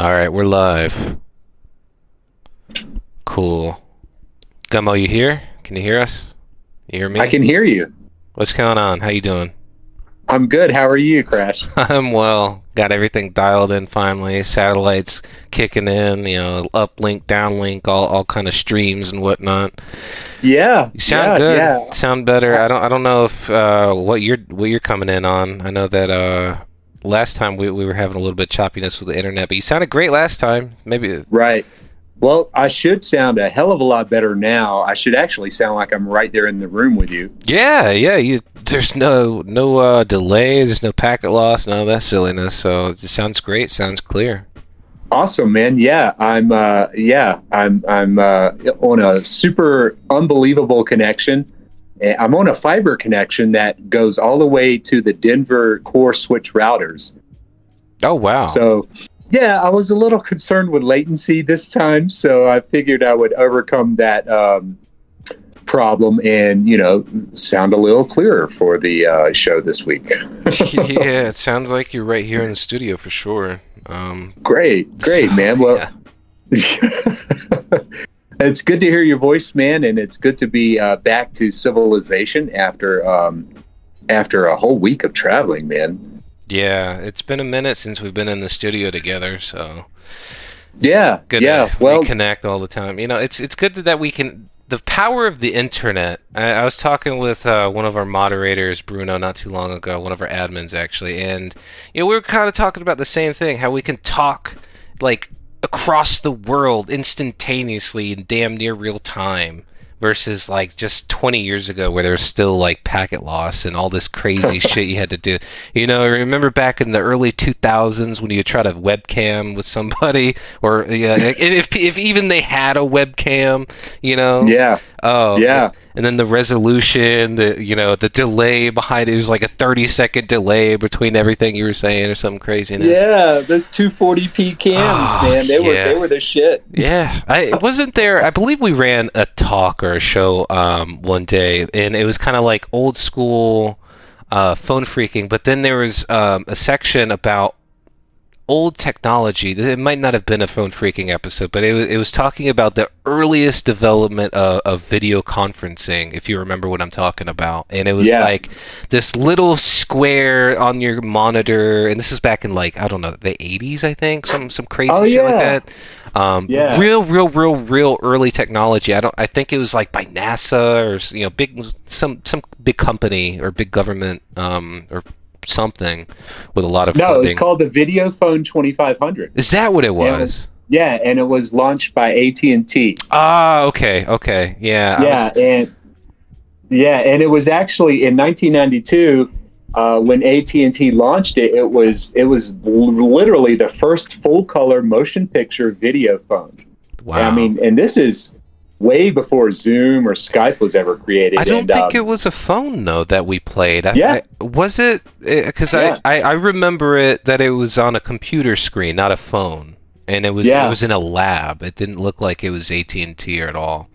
All right, we're live. Cool. Gummo, you here? Can you hear us? You hear me? I can hear you. What's going on? How you doing? I'm good. How are you, Crash? I'm well. Got everything dialed in finally. Satellites kicking in. You know, uplink, downlink, all all kind of streams and whatnot. Yeah. You sound yeah, good. Yeah. Sound better. I don't. I don't know if uh, what you're what you're coming in on. I know that uh, last time we, we were having a little bit of choppiness with the internet, but you sounded great last time. Maybe Right. Well, I should sound a hell of a lot better now. I should actually sound like I'm right there in the room with you. Yeah, yeah. You, there's no no uh, delay. There's no packet loss. None of that silliness. So it just sounds great. Sounds clear. Awesome, man. Yeah, I'm. Uh, yeah, I'm. I'm uh, on a super unbelievable connection. I'm on a fiber connection that goes all the way to the Denver core switch routers. Oh wow. So, yeah, I was a little concerned with latency this time, so I figured I would overcome that um, problem and you know sound a little clearer for the uh, show this week. yeah, it sounds like you're right here in the studio for sure. Um, great, great, man. Well, yeah. It's good to hear your voice, man, and it's good to be uh, back to civilization after um, after a whole week of traveling, man. Yeah, it's been a minute since we've been in the studio together, so Yeah, good yeah. to Well, connect all the time. You know, it's it's good that we can. The power of the internet. I, I was talking with uh, one of our moderators, Bruno, not too long ago. One of our admins, actually, and you know, we were kind of talking about the same thing. How we can talk like across the world instantaneously in damn near real time versus like just 20 years ago where there was still like packet loss and all this crazy shit you had to do. You know, remember back in the early 2000s when you try to webcam with somebody or yeah, if if even they had a webcam, you know. yeah, Oh. yeah. And then the resolution, the you know, the delay behind it was like a 30 second delay between everything you were saying or some craziness. Yeah, those 240p cams, Oh, man, they were they were the shit. Yeah, I wasn't there. I believe we ran a talk or a show um, one day, and it was kind of like old school uh, phone freaking. But then there was um, a section about old technology. It might not have been a phone freaking episode, but it was, it was talking about the earliest development of, of video conferencing, if you remember what I'm talking about. And it was Yeah. like this little square on your monitor, and this is back in like I don't know the 80s, I think, some some crazy Oh, shit like that. Um, Yeah. real, real, real, real early technology. I don't. I think it was like by NASA or you know, big some some big company or big government um, or something with a lot of No, funding. it's called the Video Phone 2500. Is that what it it was? was- Yeah, and it was launched by AT and T. Ah, okay, okay, yeah. Yeah, was- and yeah, and it was actually in 1992 uh, when AT and T launched it. It was it was literally the first full color motion picture video phone. wow. I mean, and this is way before Zoom or Skype was ever created. I don't and, think um, it was a phone though that we played. I, Yeah. I- was it? Because Yeah. I, I I remember it that it was on a computer screen, not a phone, and it was Yeah. it was in a lab. It didn't look like it was AT and T at all,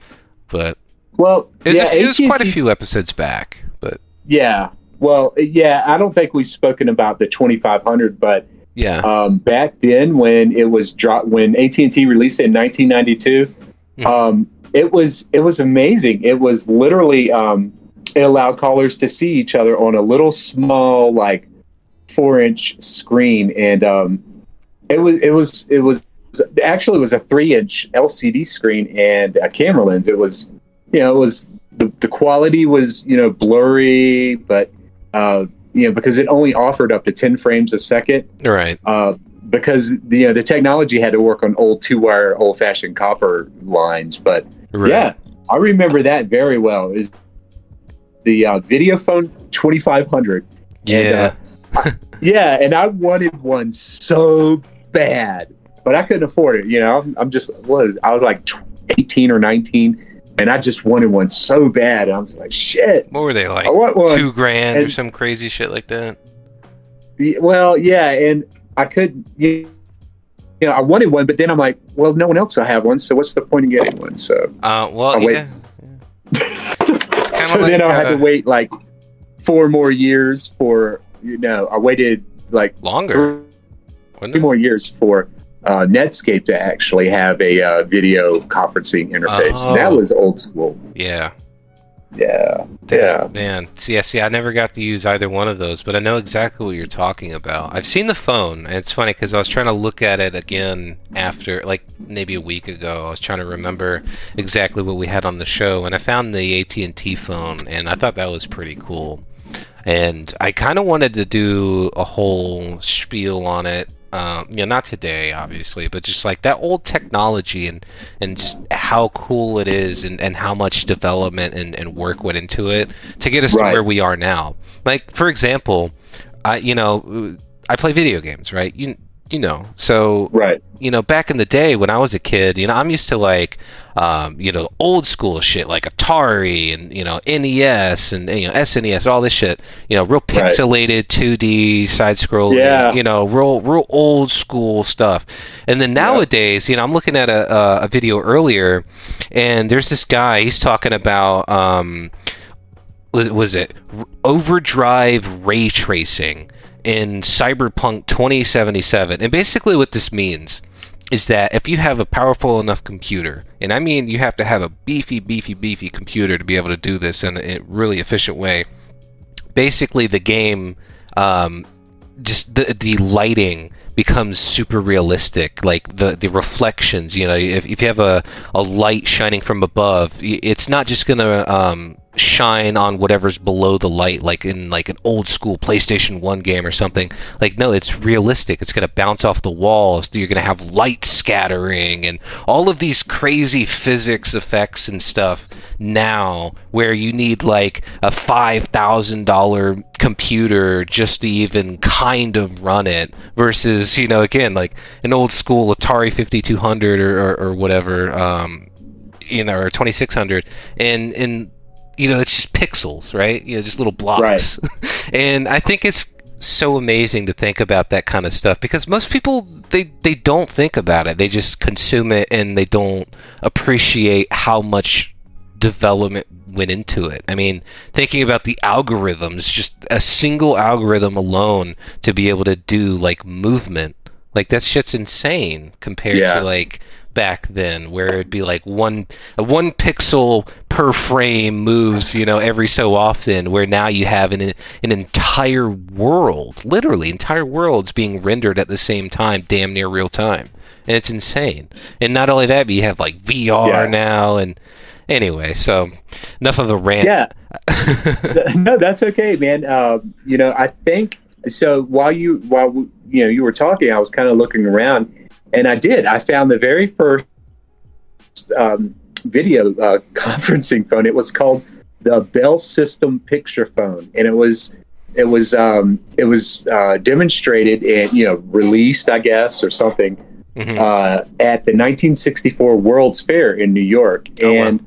but well, it was, yeah, a, it was quite a few episodes back. But Yeah. Well, yeah, I don't think we've spoken about the 2500, but yeah, um, back then when it was dropped, when AT and T released it in 1992, Mhm. um, it was it was amazing. It was literally um, it allowed callers to see each other on a little small like four inch screen, and um, it was it was it was actually it was a three inch LCD screen and a camera lens. It was you know it was the the quality was you know blurry, but uh, you know because it only offered up to 10 frames a second right. uh, because you know the technology had to work on old two wire old fashioned copper lines but Right. yeah i remember that very well is the uh, video phone 2500 Yeah. yeah and i wanted one so bad but i couldn't afford it you know i'm, I'm just was i was like 18 or 19 and i just wanted one so bad and i was like shit what were they like? i want one Two grand or some crazy shit like that. Well, yeah, and I could, you you know, I wanted one, but then I'm like, well, no one else will have one, so what's the point in getting one? So, Uh, well, Oh, wait. yeah. It's so like then I had uh, to wait like four more years for, you know, I waited like longer. three wasn't more years for uh, Netscape to actually have a uh, video conferencing interface. And that Oh. was old school. Yeah. Yeah, yeah. Man, so yeah, see, I never got to use either one of those, but I know exactly what you're talking about. I've seen the phone, and it's funny because I was trying to look at it again after, like, maybe a week ago. I was trying to remember exactly what we had on the show, and I found the AT&T phone, and I thought that was pretty cool. And I kind of wanted to do a whole spiel on it. Um, you know, not today, obviously, but just like that old technology and and just how cool it is and, and how much development and, and work went into it to get us to where we are now. Like, for example, I you know, I play video games, right? You you know, so Right. you know, back in the day when I was a kid, you know, I'm used to like, um, you know, old school shit like Atari and you know NES and you know SNES, all this shit. You know, real Right. pixelated 2D side scrolling. Yeah. You know, real real old school stuff. And then nowadays, you know, I'm looking at a, a, a video earlier, and there's this guy. He's talking about. Um, was was it overdrive ray tracing in Cyberpunk 2077? And basically, what this means is that if you have a powerful enough computer, and I mean you have to have a beefy, beefy, beefy computer to be able to do this in a really efficient way. Basically, the game um, just the the lighting becomes super realistic like the the reflections you know if, if you have a, a light shining from above it's not just gonna um, shine on whatever's below the light like in like an old school playstation 1 game or something like no it's realistic. It's gonna bounce off the walls. You're gonna have light scattering and all of these crazy physics effects and stuff now where you need like a $5000 computer just to even kind of run it versus you know again like an old school atari 5200 or, or, or whatever um, you know or 2600 and and you know it's just pixels right you know just little blocks and i think it's so amazing to think about that kind of stuff because most people they they don't think about it they just consume it and they don't appreciate how much development went into it. I mean, thinking about the algorithms, just a single algorithm alone to be able to do like movement, like that shit's insane compared Yeah. to like back then where it'd be like one one pixel per frame moves, you know, every so often where now you have an an entire world, literally entire worlds being rendered at the same time, damn near real time. And it's insane. And not only that, but you have like VR Yeah. now and anyway, so enough of a rant. Yeah. no, that's okay, man. Um, you know, I think so. While you while you know you were talking, I was kind of looking around, and I did. I found the very first um, video uh, conferencing phone. It was called the Bell System Picture Phone, and it was it was um, it was uh, demonstrated and you know released, I guess, or something Mhm. uh, at the 1964 World's Fair in New York, Oh, wow. and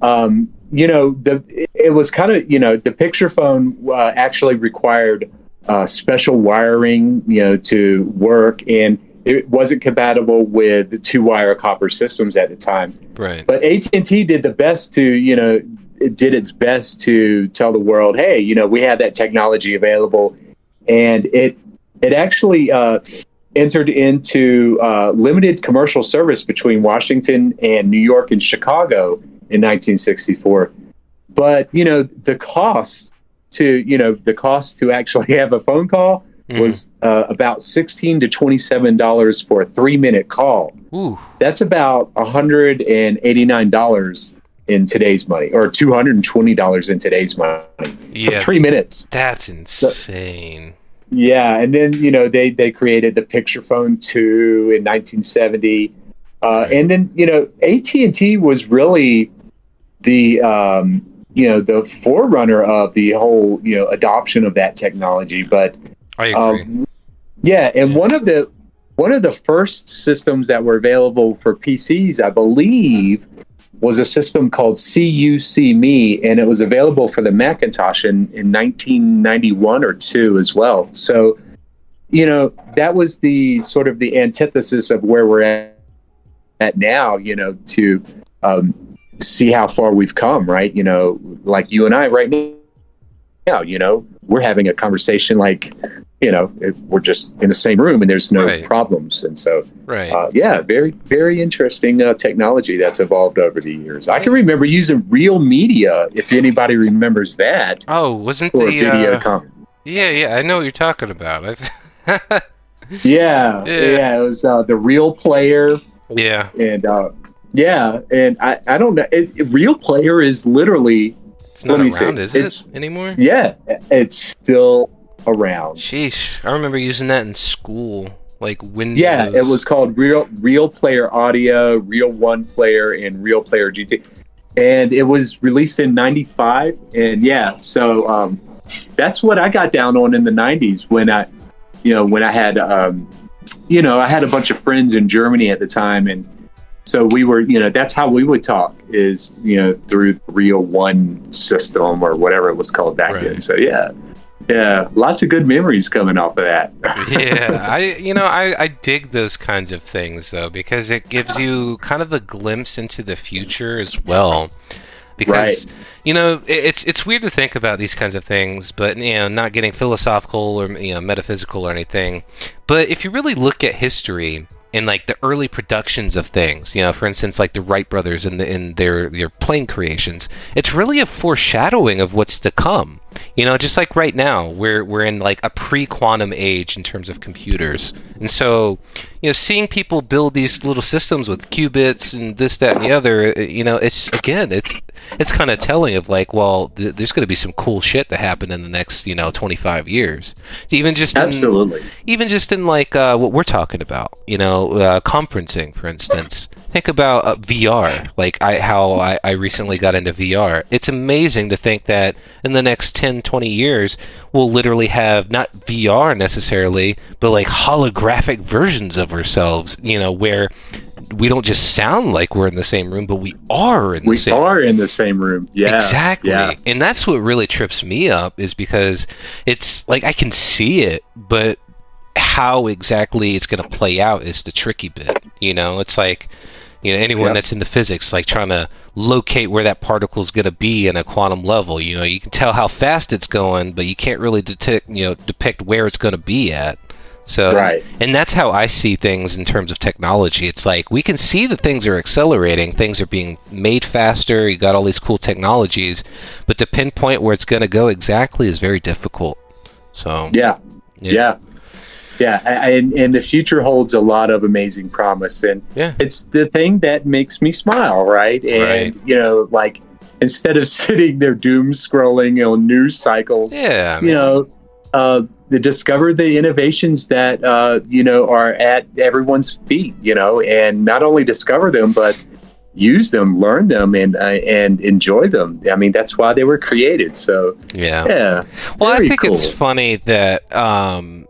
um, you know the it was kind of you know the picture phone uh, actually required uh, special wiring, you know, to work, and it wasn't compatible with the two wire copper systems at the time. Right. But AT and T did the best to you know it did its best to tell the world, hey, you know, we have that technology available, and it it actually uh, entered into uh, limited commercial service between Washington and New York and Chicago in 1964. But you know, the cost to you know the cost to actually have a phone call Mhm. was uh, about 16 to 27 dollars for a three minute call Ooh. that's about $189 in today's money or $220 in today's money for three minutes That's insane. yeah and then you know they they created the picture phone 2 in 1970 uh, and then you know at&t was really the um, you know the forerunner of the whole you know adoption of that technology but I agree. um, yeah, and one of the one of the first systems that were available for PCs, I believe, was a system called CU-SeeMe, and it was available for the Macintosh in, in 1991 or two as well. So, you know, that was the sort of the antithesis of where we're at, at now. You know, to um, see how far we've come, right? You know, like you and I right now. You know, we're having a conversation like you know, it, we're just in the same room and there's no Right. problems. And so, Right. uh, yeah, very, very interesting uh, technology that's evolved over the years. I can remember using Real Media, if anybody remembers that, oh, wasn't the video uh, Yeah, yeah, I know what you're talking about. I've Yeah, Yeah. yeah, it was uh, the Real Player, yeah. and uh, yeah, and I, I don't know, it, Real Player is literally, It's not Let me see. around, is it anymore? yeah, it's still around. Sheesh. I remember using that in school. Like Windows. Yeah, it was called Real Real Player Audio, Real One Player, and Real Player G2, and it was released in '95. And yeah, so um, that's what I got down on in the '90s when I, you know, when I had, um, you know, I had a bunch of friends in Germany at the time, and so we were, you know, that's how we would talk is, you know, through the Real One system or whatever it was called back then. So yeah, yeah, lots of good memories coming off of that. yeah, I you know I, I dig those kinds of things though because it gives you kind of a glimpse into the future as well. Because you know it- it's it's weird to think about these kinds of things, but you know not getting philosophical or you know metaphysical or anything. But if you really look at history in like the early productions of things, you know, for instance, like the Wright brothers in the in their their plane creations, it's really a foreshadowing of what's to come. You know, just like right now, we're we're in like a pre-quantum age in terms of computers, and so you know, seeing people build these little systems with qubits and this, that, and the other, uh, you know, it's again, it's it's kind of telling of like, well, th- there's going to be some cool shit to happen in the next, you know, 25 years. Even just in, Absolutely. even just in like uh, what we're talking about, you know, uh, conferencing, for instance. Think about uh, VR, like I, how I, I recently got into VR. It's amazing to think that in the next 10, 20 years, we'll literally have not VR necessarily, but like holographic versions of ourselves, you know, where we don't just sound like we're in the same room, but we are in the We same We are in the same room. Yeah. Exactly. Yeah. And that's what really trips me up is because it's like I can see it, but how exactly it's going to play out is the tricky bit. You know, it's like, you know, anyone Yep. that's into physics, like trying to locate where that particle is going to be in a quantum level. You know, you can tell how fast it's going, but you can't really detect, you know, depict where it's going to be at. So, Right. and that's how I see things in terms of technology. It's like we can see that things are accelerating, things are being made faster, you got all these cool technologies, but to pinpoint where it's going to go exactly is very difficult. So, Yeah. Yeah. Yeah. I- I- And, and the future holds a lot of amazing promise. And Yeah. it's the thing that makes me smile, right? And, Right. you know, like instead of sitting there doom scrolling on news cycles, Yeah, I you know, uh, discover the innovations that, uh, you know, are at everyone's feet, you know, and not only discover them, but use them, learn them, and uh, and enjoy them. I mean, that's why they were created. So, yeah. yeah. Well, I think it's funny that um,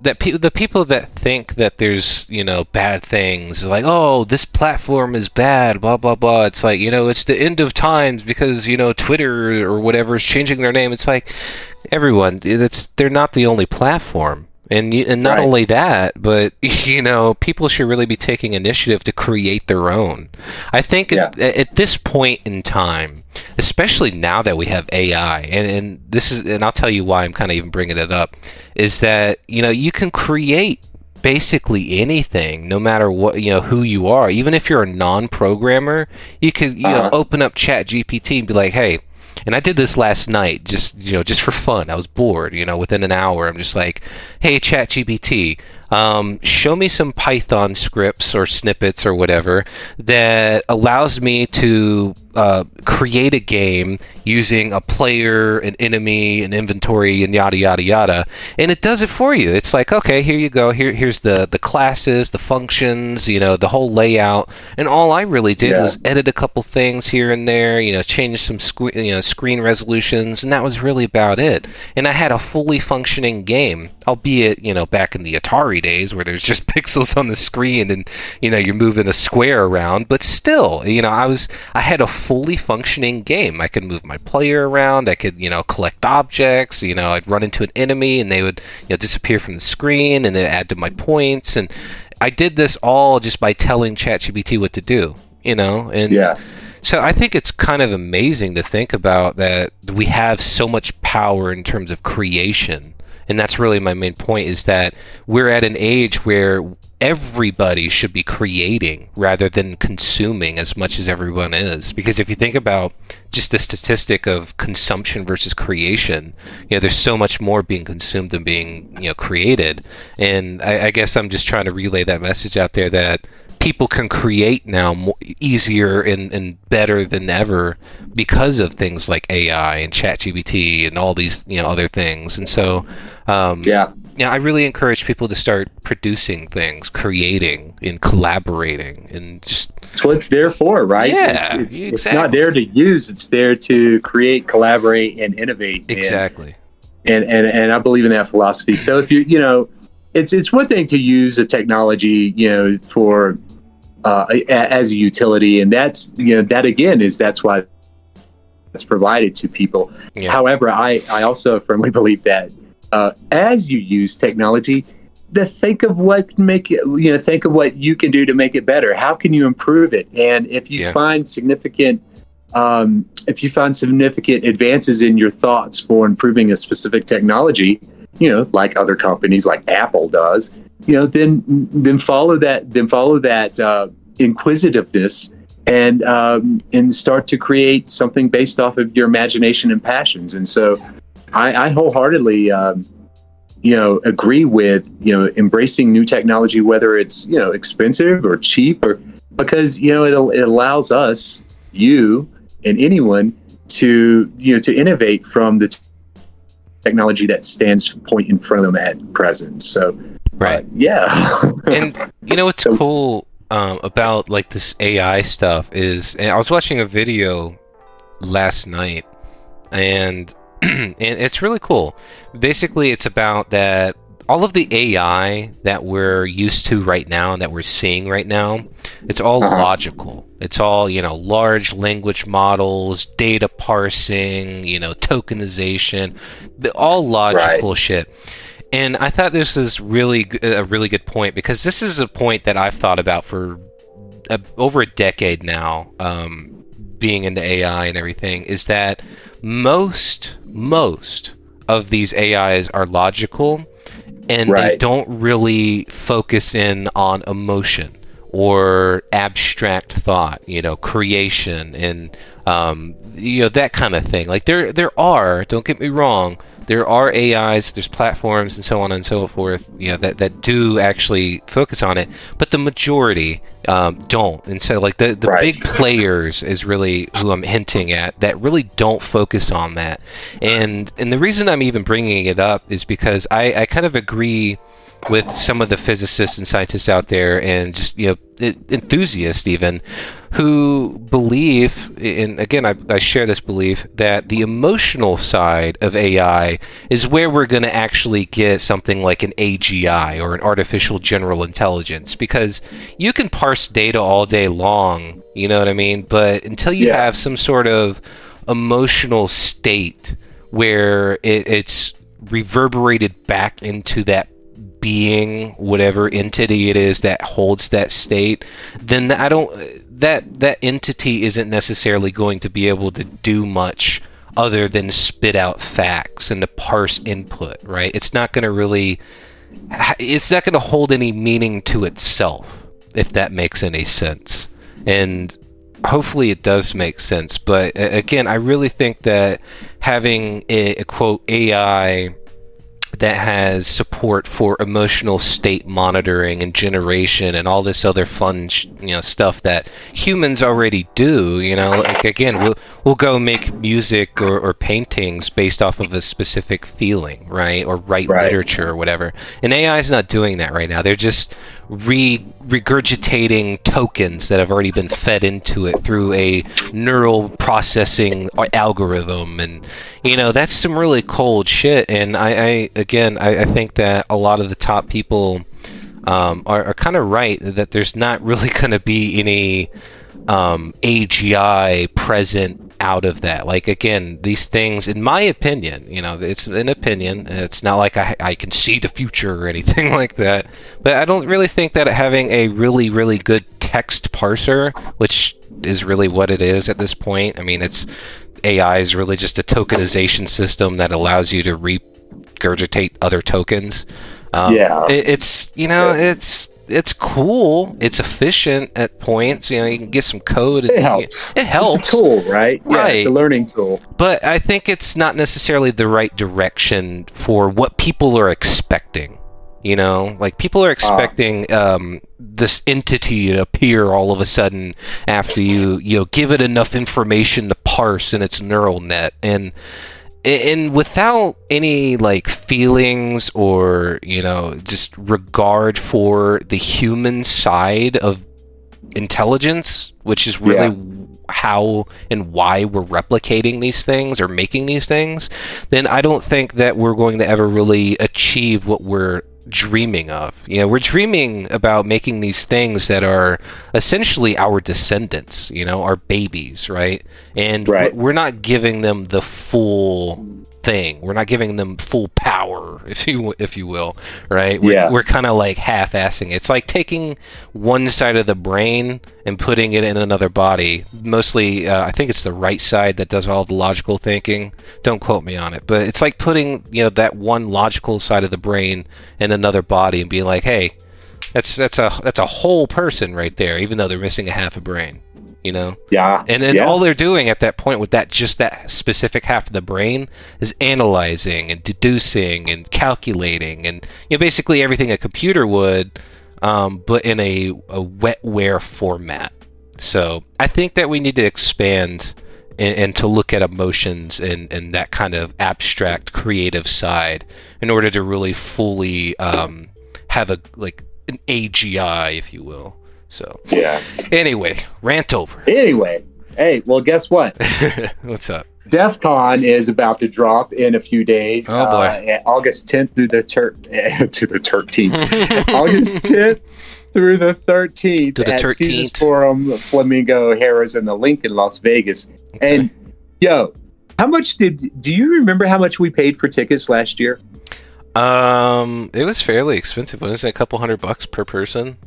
that pe- the people that think that there's you know bad things like oh this platform is bad blah blah blah. It's like you know it's the end of times because you know Twitter or whatever is changing their name. It's like everyone it's they're not the only platform. And you, and not Right. only that but you know people should really be taking initiative to create their own. I think at, at this point in time especially now that we have AI, and, and this is, and I'll tell you why I'm kind of even bringing it up, is that you know you can create basically anything, no matter what you know who you are. Even if you're a non-programmer, you could you know Uh-huh. open up Chat GPT and be like, hey. And I did this last night, just you know, just for fun. I was bored, you know. Within an hour, I'm just like, "Hey, ChatGPT, um, show me some Python scripts or snippets or whatever that allows me to uh, create a game using a player, an enemy, an inventory, and yada yada yada. And it does it for you. It's like, okay, here you go. Here, here's the the classes, the functions, you know, the whole layout. And all I really did Yeah. was edit a couple things here and there, you know, change some screen, you know, screen resolutions, and that was really about it. And I had a fully functioning game, albeit, you know, back in the Atari days where there's just pixels on the screen and you know you're moving a square around, but still, you know, I was I had a fully functioning game. I could move my player around. I could, you know, collect objects. You know, I'd run into an enemy and they would, you know, disappear from the screen and then add to my points. And I did this all just by telling ChatGPT what to do. You know, and Yeah. so I think it's kind of amazing to think about that we have so much power in terms of creation and that's really my main point is that we're at an age where everybody should be creating rather than consuming as much as everyone is. Because if you think about just the statistic of consumption versus creation you know there's so much more being consumed than being you know created. And I, I guess i'm just trying to relay that message out there that people can create now more, easier and, and better than ever because of things like AI and ChatGPT and all these you know other things. And so, um, yeah, yeah, I really encourage people to start producing things, creating, and collaborating, and just. It's what it's there for, right? Yeah, it's, it's, exactly. it's not there to use; it's there to create, collaborate, and innovate. Exactly. And, and and and I believe in that philosophy. So if you you know, it's it's one thing to use a technology, you know, for uh, as a utility, and that's you know that again is that's why it's provided to people. Yeah. However, I I also firmly believe that uh, as you use technology, to think of what make it you know think of what you can do to make it better. How can you improve it? And if you Yeah. find significant um, if you find significant advances in your thoughts for improving a specific technology, you know, like other companies like Apple does, you know, then then follow that then follow that uh, inquisitiveness and um, and start to create something based off of your imagination and passions. And so, I, I wholeheartedly. Um, you know, agree with you know embracing new technology, whether it's you know expensive or cheap, or because you know it, it allows us, you, and anyone to you know to innovate from the t- technology that stands point in front of them at present. So, Right. uh, yeah, and you know what's So- cool um, about like this AI stuff is, and I was watching a video last night, and and it's really cool. Basically, it's about that all of the AI that we're used to right now and that we're seeing right now, it's all Uh-huh. logical. It's all you know, large language models, data parsing, you know, tokenization, all logical shit. And I thought this is really a really good point because this is a point that I've thought about for a, over a decade now, um, being into AI and everything. Is that most most of these AIs are logical, and they don't really focus in on emotion or abstract thought. You know, creation and um, you know that kind of thing. Like there there are. Don't get me wrong there are AIs, there's platforms, and so on and so forth, you know, that, that do actually focus on it, but the majority um, don't. And so, like the the Right. big players is really who I'm hinting at that really don't focus on that. And and the reason I'm even bringing it up is because I I kind of agree with some of the physicists and scientists out there and just you know enthusiasts even who believe and again I, I share this belief that the emotional side of ai is where we're going to actually get something like an agi or an artificial general intelligence because you can parse data all day long you know what i mean but until you Yeah. have some sort of emotional state where it, it's reverberated back into that being whatever entity it is that holds that state then i don't that that entity isn't necessarily going to be able to do much other than spit out facts and to parse input right? It's not going to really it's not going to hold any meaning to itself if that makes any sense. And hopefully it does make sense but again i really think that having a, a quote ai that has support for emotional state monitoring and generation and all this other fun sh- you know stuff that humans already do you know? Like again we'll, we'll go make music or, or paintings based off of a specific feeling right? Or write Right. literature or whatever. And ai is not doing that right now. They're just re regurgitating tokens that have already been fed into it through a neural processing algorithm. And you know that's some really cold shit. And i, I again I, I think that a lot of the top people um, are, are kind of right that there's not really going to be any um, AGI present out of that. Like again, these things, in my opinion, you know, it's an opinion. It's not like I, I can see the future or anything like that. But I don't really think that having a really really good text parser, which is really what it is at this point. I mean, it's AI is really just a tokenization system that allows you to re regurgitate other tokens. Um, Yeah. it, it's you know Yeah. it's it's cool. It's efficient at points. You know, you can get some code. It helps. It helps. It's a tool, right? Yeah, it's a learning tool. But I think it's not necessarily the right direction for what people are expecting. You know, like people are expecting um, this entity to appear all of a sudden after you you know give it enough information to parse in its neural net, and and without any like feelings or you know just regard for the human side of intelligence, which is really how and why we're replicating these things or making these things, then I don't think that we're going to ever really achieve what we're dreaming of. You know, we're dreaming about making these things that are essentially our descendants, you know, our babies, right? And Right. we're not giving them the full thing. We're not giving them full power, if you if you will, right? We're, Yeah. we're kind of like half-assing. It's like taking one side of the brain and putting it in another body. Mostly, uh, I think it's the right side that does all the logical thinking. Don't quote me on it, but it's like putting you know that one logical side of the brain in another body and being like, hey, that's that's a that's a whole person right there, even though they're missing a half a brain. You know. Yeah. And then yeah. all they're doing at that point with that just that specific half of the brain is analyzing and deducing and calculating and you know basically everything a computer would, um, but in a, a wetware format. So I think that we need to expand and, and to look at emotions and, and that kind of abstract creative side in order to really fully um, have a like an AGI, if you will. So yeah. anyway, rant over. Anyway, hey, well, guess what? What's up? DEF CON is about to drop in a few days. Oh, boy. Uh, August 10th through the tur- to the 13th. August 10th through the 13th To the at 13th. Caesars Forum, Flamingo, Harrah's, and the LINQ in Las Vegas. And yo, how much did do you remember how much we paid for tickets last year? Um, it was fairly expensive. Wasn't it a couple hundred bucks per person?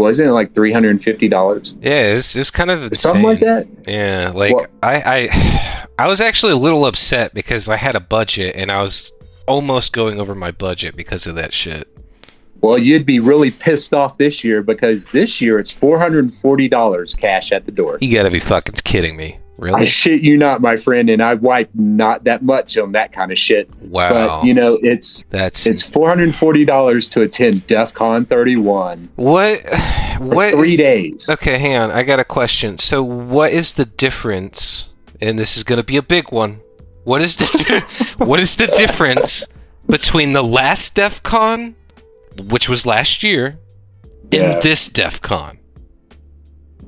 Wasn't it like three hundred and fifty dollars? Yeah, it's it's kind of. Something like that. Yeah, like Well- I I I was actually a little upset because I had a budget and I was almost going over my budget because of that shit. Well, you'd be really pissed off this year because this year it's four hundred and forty dollars cash at the door. You gotta be fucking kidding me. I shit you not, my friend, and I wipe not that much on that kind of shit. Wow. But you know, it's That's it's four hundred and forty dollars to attend DEF CON thirty one what what three is- days. Okay, hang on. I got a question. So, what is the difference? And this is going to be a big one. What is the what is the difference between the last DEF CON, which was last year, Yeah. and this DEF CON?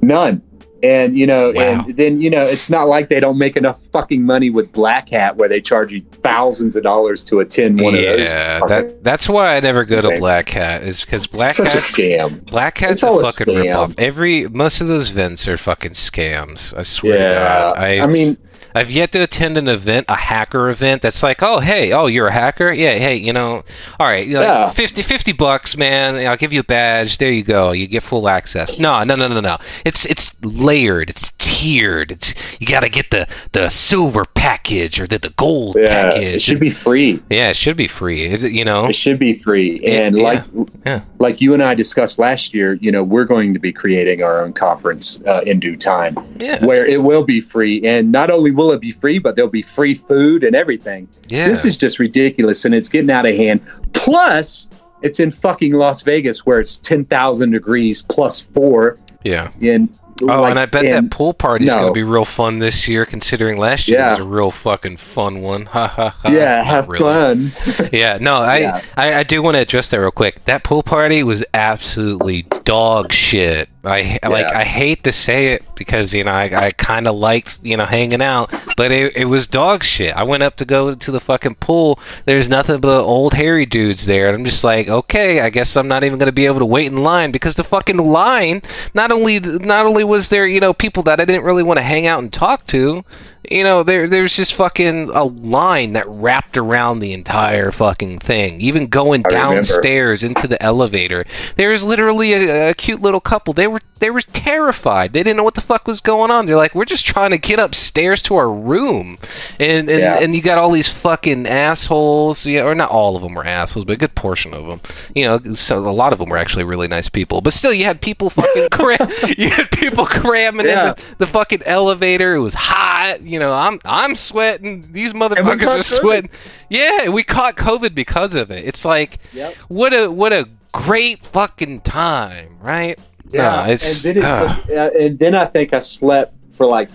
None. And you know, Wow. and then you know, it's not like they don't make enough fucking money with Black Hat, where they charge you thousands of dollars to attend one yeah, of those. that that's why I never go to Black Hat is because Black Such a scam. Black Hat's a a fucking scam. ripoff. Every most of those events are fucking scams. I swear to Yeah, God. I've, I mean, I've yet to attend an event, a hacker event that's like, oh hey, oh you're a hacker, yeah, hey, you know, all right, you know, Yeah. 50, 50 bucks, man. I'll give you a badge. There you go. You get full access. No, no, no, no, no. It's it's layered. It's tiered. It's you got to get the the silver package or the, the gold yeah, package. it should be free. yeah, it should be free. Is it? You know. It should be free. And yeah, like yeah. like you and I discussed last year, you know, we're going to be creating our own conference uh, in due time Yeah. where it will be free. And not only will it be free, but there'll be free food and everything. Yeah. This is just ridiculous and it's getting out of hand. Plus, it's in fucking Las Vegas where it's 10,000 degrees plus four. yeah. And Oh, like, and I bet that pool party's no. gonna be real fun this year, considering last year Yeah. was a real fucking fun one. Ha ha ha. yeah, Not have really. fun. Yeah, no, I, Yeah. I I do want to address that real quick. That pool party was absolutely dog shit. I like I hate to say it because you know I, I kind of liked you know hanging out, but it, it was dog shit. I went up to go to the fucking pool. There's nothing but old hairy dudes there, and I'm just like, okay, I guess I'm not even gonna be able to wait in line because the fucking line not only not only was there you know people that I didn't really want to hang out and talk to, you know, there there's just fucking a line that wrapped around the entire fucking thing. Even going I remember. downstairs into the elevator, there was literally a, a cute little couple. They were they were terrified. They didn't know what the fuck was going on. They're like, we're just trying to get upstairs to our room, and and, Yeah. and you got all these fucking assholes. Yeah, or not all of them were assholes, but a good portion of them. You know, so a lot of them were actually really nice people. But still, you had people fucking cram. you had people cramming Yeah. in the, the fucking elevator. It was hot. You know, I'm I'm sweating. These motherfuckers are COVID. sweating. Yeah, we caught COVID because of it. It's like Yep. what a what a great fucking time, right? Yeah, No, it's, and then it's ah. like- uh, and then I think I slept for like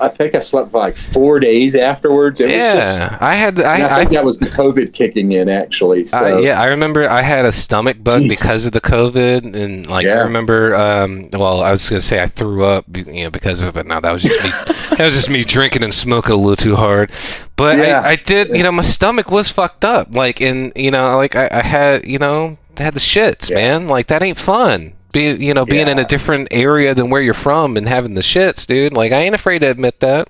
I think I slept for like four days afterwards. It was just yeah. I had I, I, I think that was the COVID kicking in actually. So Uh, yeah, I remember I had a stomach bug Jeez. because of the COVID, and like I remember, um, well, I was gonna say I threw up, you know, because of it. But no, that was just me. that was just me drinking and smoking a little too hard. But Yeah. I, I did, you know, my stomach was fucked up. Like, and you know, like I, I had, you know, I had the shits, Yeah. man. Like that ain't fun. Be, you know, being in a different area than where you're from and having the shits, dude. Like I ain't afraid to admit that,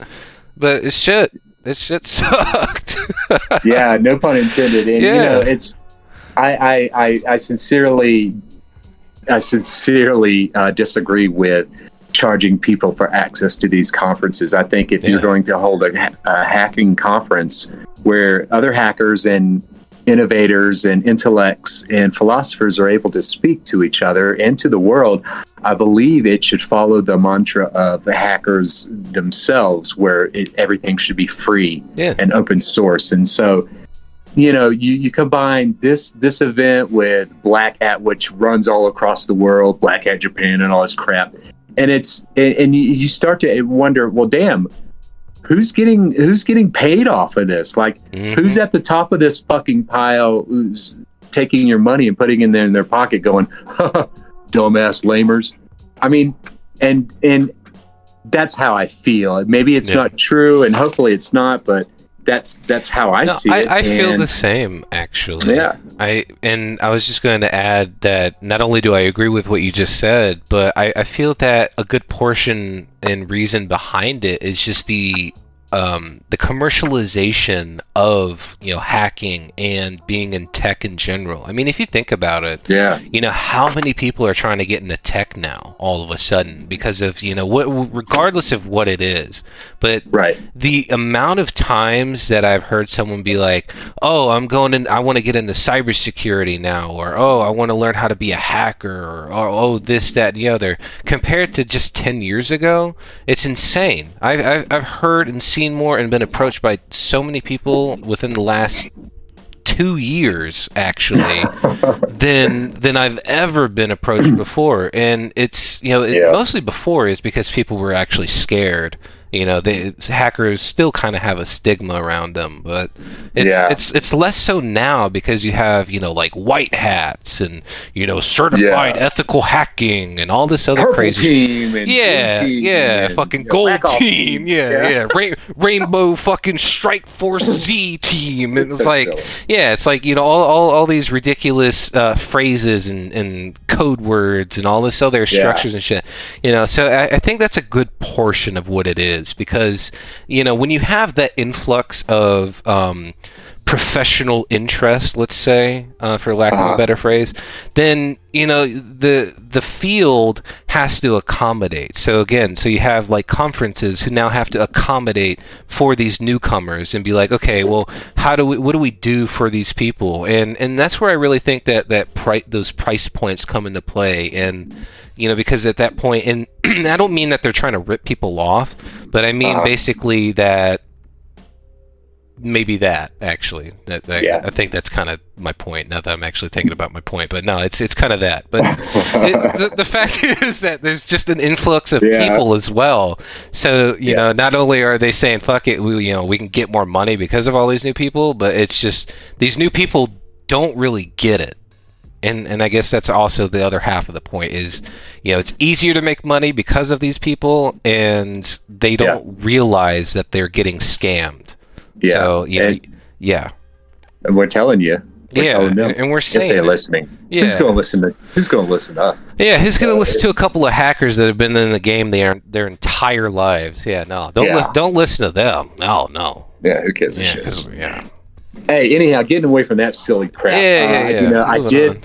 but it's shit. This shit sucked. yeah, no pun intended. And you Yeah. know, it's I I I, I sincerely I sincerely uh, disagree with charging people for access to these conferences. I think if you're going to hold a, a hacking conference where other hackers and innovators and intellects and philosophers are able to speak to each other and to the world, I believe it should follow the mantra of the hackers themselves, where it, everything should be free Yeah. and open source. And so, you know, you, you combine this this event with Black Hat, which runs all across the world, Black Hat Japan, and all this crap, and it's and, and you, you start to wonder, well, damn. Who's getting who's getting paid off of this? Like, Mhm. who's at the top of this fucking pile? Who's taking your money and putting it in, in their pocket, going, "Dumbass lamers." I mean, and and that's how I feel. Maybe it's Yeah. not true, and hopefully it's not, but that's that's how I No, see I, it. I feel and- the same actually. Yeah. I and I was just going to add that not only do I agree with what you just said, but I, I feel that a good portion and reason behind it is just the um, the commercialization of you know hacking and being in tech in general. I mean, if you think about it, Yeah, you know how many people are trying to get into tech now all of a sudden because of you know what regardless of what it is but right. the amount of times that I've heard someone be like, "Oh, I'm going in. I want to get into cybersecurity now," or "Oh, I want to learn how to be a hacker," or, or "Oh, this, that, and the other," compared to just ten years ago, it's insane. I've I've, I've heard and seen more and been approached by so many people within the last two years actually than than I've ever been approached before and it's you know it, Yeah. mostly before is because people were actually scared you know they hackers still kind of have a stigma around them but it's Yeah. it's it's less so now because you have you know like white hats and you know certified Yeah. ethical hacking and all this other Purple crazy team and yeah, team yeah, and, fucking gold Ops team, yeah, yeah, Ra- rainbow fucking strike force Z team. And It's it's so like, silly. yeah, it's like you know all, all, all these ridiculous uh, phrases and, and code words and all this other Yeah. structures and shit. You know, so I, I think that's a good portion of what it is because you know when you have that influx of um, professional interest, let's say, uh, for lack of a Uh-huh. better phrase, then you know the the field has to accommodate. So again, so you have like conferences who now have to accommodate for these newcomers and be like, okay, well, how do we, what do we do for these people? And and that's where I really think that that pri- those price points come into play. And you know, because at that point, and I don't mean that they're trying to rip people off, but I mean Uh-huh. basically that maybe that actually that, that Yeah. I think that's kind of my point now that I'm actually thinking about my point but no it's it's kind of that but it, the, the fact is that there's just an influx of Yeah. people as well so you Yeah. know not only are they saying fuck it we you know we can get more money because of all these new people but it's just these new people don't really get it and and I guess that's also the other half of the point is you know it's easier to make money because of these people and they don't realize that they're getting scammed Yeah, so you know, and- yeah And we're telling you, We're yeah, telling them and we're saying if they're listening. Yeah. Who's going to listen to? Who's going to listen up? Yeah, who's gonna Uh, listen to a couple of hackers that have been in the game their their entire lives? Yeah, no, don't Yeah. listen. Don't listen to them. No, no. Yeah, who cares? Yeah, yeah. Hey, anyhow, getting away from that silly crap. Yeah, yeah, uh, yeah. You know, I did. on.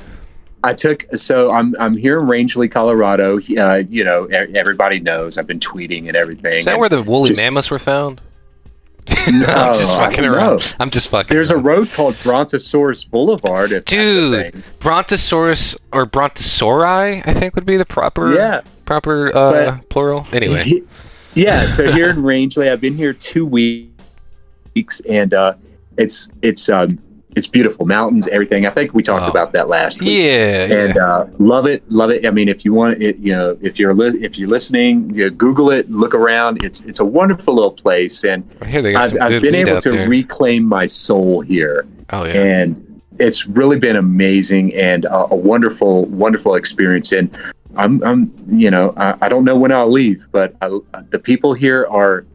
I took so I'm I'm here in Rangely, Colorado. Uh, you know, everybody knows I've been tweeting and everything. Is that where the woolly just- mammoths were found? No, I'm just fucking around. know. I'm just fucking. There's a road called Brontosaurus Boulevard. If dude. Brontosaurus or Brontosauri, I think would be the proper Yeah. proper uh, But- plural. Anyway, yeah. So here in Rangely, I've been here two weeks, and uh, it's it's um, it's beautiful mountains, everything. I think we talked Oh. about that last week. yeah, and yeah. uh, love it, love it. I mean, if you want it, you know, if you're li- if you're listening, you know, Google it, look around. It's it's a wonderful little place, and I hear they got I've, I've been able to there. reclaim my soul here, oh yeah, and it's really been amazing and a, a wonderful, wonderful experience. And I'm, I'm, you know, I, I don't know when I'll leave, but I, the people here are,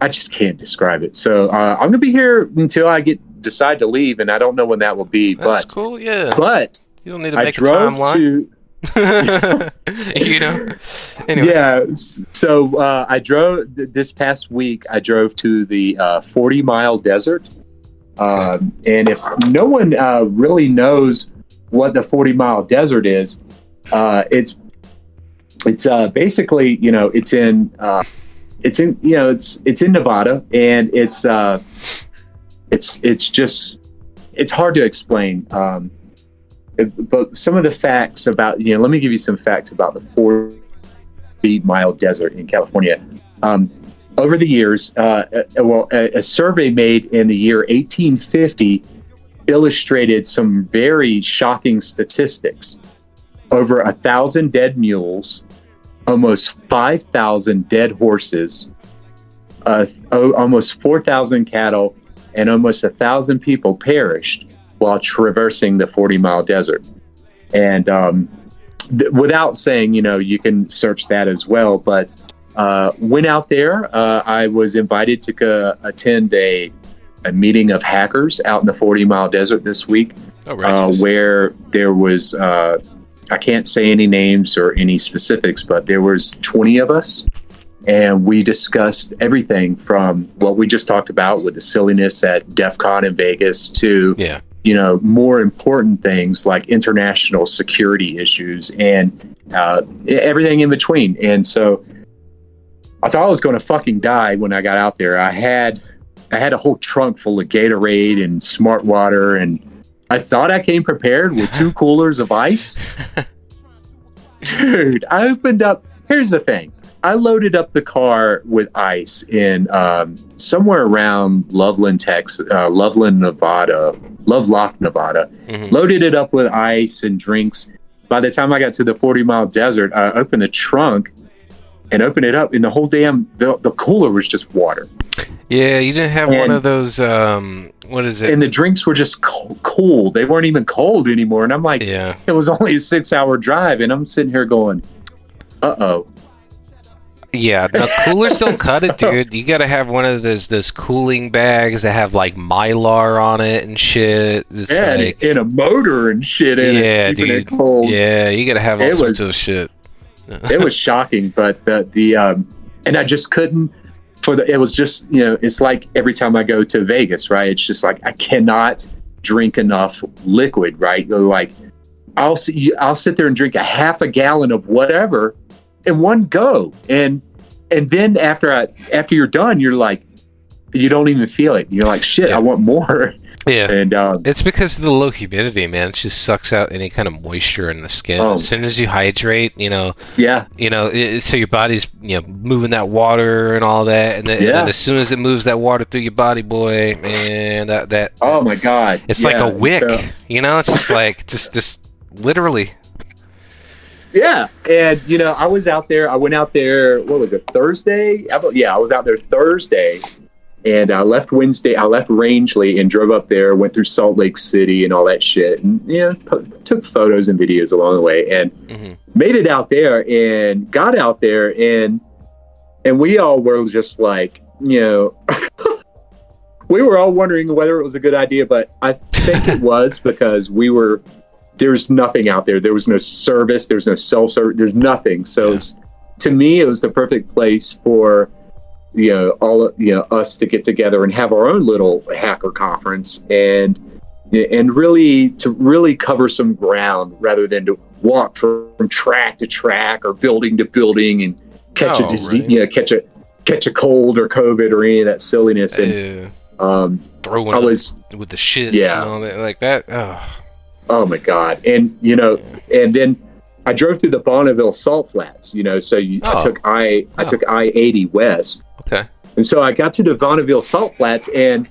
I just can't describe it. So uh, I'm gonna be here until I get decide to leave, and I don't know when that will be, that's but. cool. Yeah, But you don't need to I make a drove timeline. to you know. Anyway. Yeah. So uh, I drove th- this past week. I drove to the uh, 40 mile desert. Um, and if no one uh, really knows what the 40 mile desert is, uh, it's it's uh, basically you know it's in uh, it's in you know it's it's in Nevada and it's uh, it's it's just it's hard to explain. Um, it- but some of the facts about you know let me give you some facts about the 40 mile desert in California. Um, over the years, uh, uh, well, a, a survey made in the year 1850 illustrated some very shocking statistics. Over a thousand dead mules, almost 5,000 dead horses, uh, o- almost 4,000 cattle, and almost a thousand people perished while traversing the 40 mile desert. And um, th- without saying, you know, you can search that as well, but uh, went out there. Uh, I was invited to go attend a, a meeting of hackers out in the 40 mile desert this week, Oh, uh, where there was, uh, I can't say any names or any specifics, but there was 20 of us. And we discussed everything from what we just talked about with the silliness at DEF CON in Vegas to yeah. you know more important things like international security issues and uh, everything in between and so i thought i was going to fucking die when i got out there i had i had a whole trunk full of gatorade and smart water and i thought i came prepared with two coolers of ice. Dude i opened up here's the thing. I loaded up the car with ice in um, somewhere around loveland texas uh, loveland nevada lovelock nevada. Mhm. loaded it up with ice and drinks. By the time i got to the 40 mile desert i opened the trunk and opened it up and the whole damn the, the cooler was just water Yeah, you didn't have one of those. Um, what is it? and the drinks were just co- cool they weren't even cold anymore and i'm like yeah. it was only a six hour drive and i'm sitting here going uh-oh Yeah, the coolers don't cut it, dude. You gotta have one of those those cooling bags that have like mylar on it and shit. It's yeah, and- like, and a motor and shit in Yeah, dude. it cold. yeah, you gotta have all It sorts was- of shit. it was shocking but the the um and i just couldn't for the it was just you know it's like every time i go to vegas right it's just like i cannot drink enough liquid right? Like i'll see i'll sit there and drink a half a gallon of whatever in one go. And and then after i after you're done you're like you don't even feel it. You're like shit Yeah. i want more Yeah. and um It's because of the low humidity, man. It just sucks out any kind of moisture in the skin. Oh. As soon as you hydrate, you know, yeah you know, it, so your body's you know moving that water and all that, and then, and then as soon as it moves that water through your body, boy, man, that that oh my god it's like a wick. so- you know, it's just like just just literally. Yeah, and you know, I was out there. I went out there. What was it? Thursday? I Yeah, I was out there Thursday, and I left Wednesday. I left Rangely and drove up there. Went through Salt Lake City and all that shit, and yeah, po- took photos and videos along the way, and Mhm. made it out there and got out there, and and we all were just like, you know. we were all wondering whether it was a good idea, but I think it was because we were there's nothing out there. There was no service. There's no self service. There's nothing. So Yeah. it's, to me, it was the perfect place for you know all you know us to get together and have our own little hacker conference and and really to really cover some ground rather than to walk from, from track to track or building to building and catch Oh, a disease, right. you know, catch a catch a cold or COVID or any of that silliness. And Yeah. um, throwing I was with the shit Yeah. and all that like that. Oh, Oh my god! And you know, and then I drove through the Bonneville Salt Flats. You know, so you, Oh. I took I I Oh. took I eighty west, okay. and so I got to the Bonneville Salt Flats, and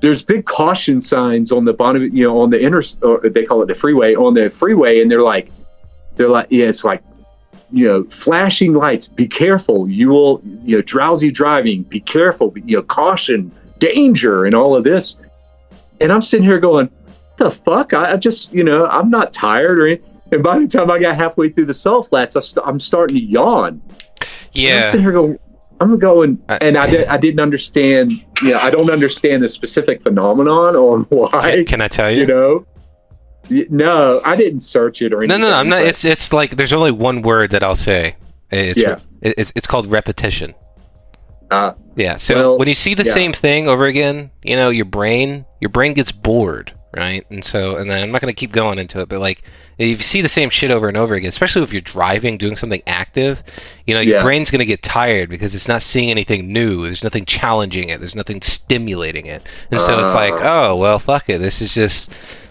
there's big caution signs on the Bonneville, you know, on the inter, or they call it the freeway, on the freeway, and they're like, they're like, yeah, it's like, you know, flashing lights. Be careful. You will, you know, drowsy driving. Be careful. You know, caution, danger, and all of this. And I'm sitting here going, the fuck? I, I just, you know, I'm not tired or anything. And by the time I got halfway through the salt flats, I st- I'm starting to yawn. And I'm Yeah. sitting here going, I'm going, and I, di- I didn't understand, you know, I don't understand the specific phenomenon on why, Can, I tell you? you know. No, I didn't search it or anything. no, no. I'm not. It's it's like there's only one word that I'll say. It's Yeah. it's, it's called repetition. Uh, Yeah. So Well, when you see the yeah. same thing over again, you know, your brain your brain gets bored, right? And so and then I'm not going to keep going into it, but like if you see the same shit over and over again, especially if you're driving, doing something active, you know, your Yeah. brain's going to get tired because it's not seeing anything new. There's nothing challenging it. There's nothing stimulating it. And so it's like, Ah. oh, well, fuck it. This is just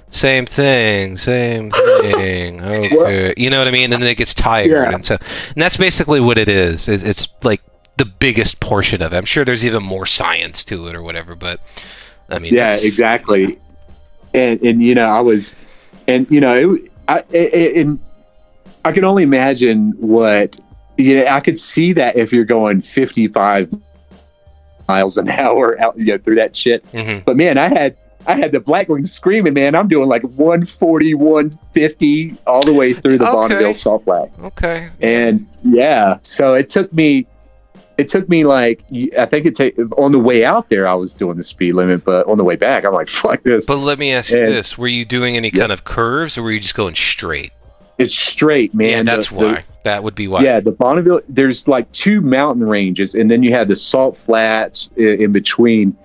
same thing, same thing. Okay. You know what I mean? And then it gets tired. Yeah. And so and that's basically what it is. is it's like the biggest portion of it. I'm sure there's even more science to it or whatever, but I mean, yeah, exactly. And and you know, I was, and you know, it, I it, I can only imagine what you know. I could see that if you're going 55 miles an hour out, you know, through that shit. Mhm. But man, I had I had the black Blackwing screaming, man. I'm doing like 140, 150 all the way through the Okay. Bonneville Salt Flats. Okay. And yeah, so it took me, it took me like, I think it take on the way out there, I was doing the speed limit, but on the way back, I'm like, fuck this. But let me ask you this: Were you doing any Yeah. kind of curves, or were you just going straight? It's straight, man. yeah, that's the- why. that would be why. Yeah, the Bonneville, there's like two mountain ranges, and then you have the salt flats in, in between.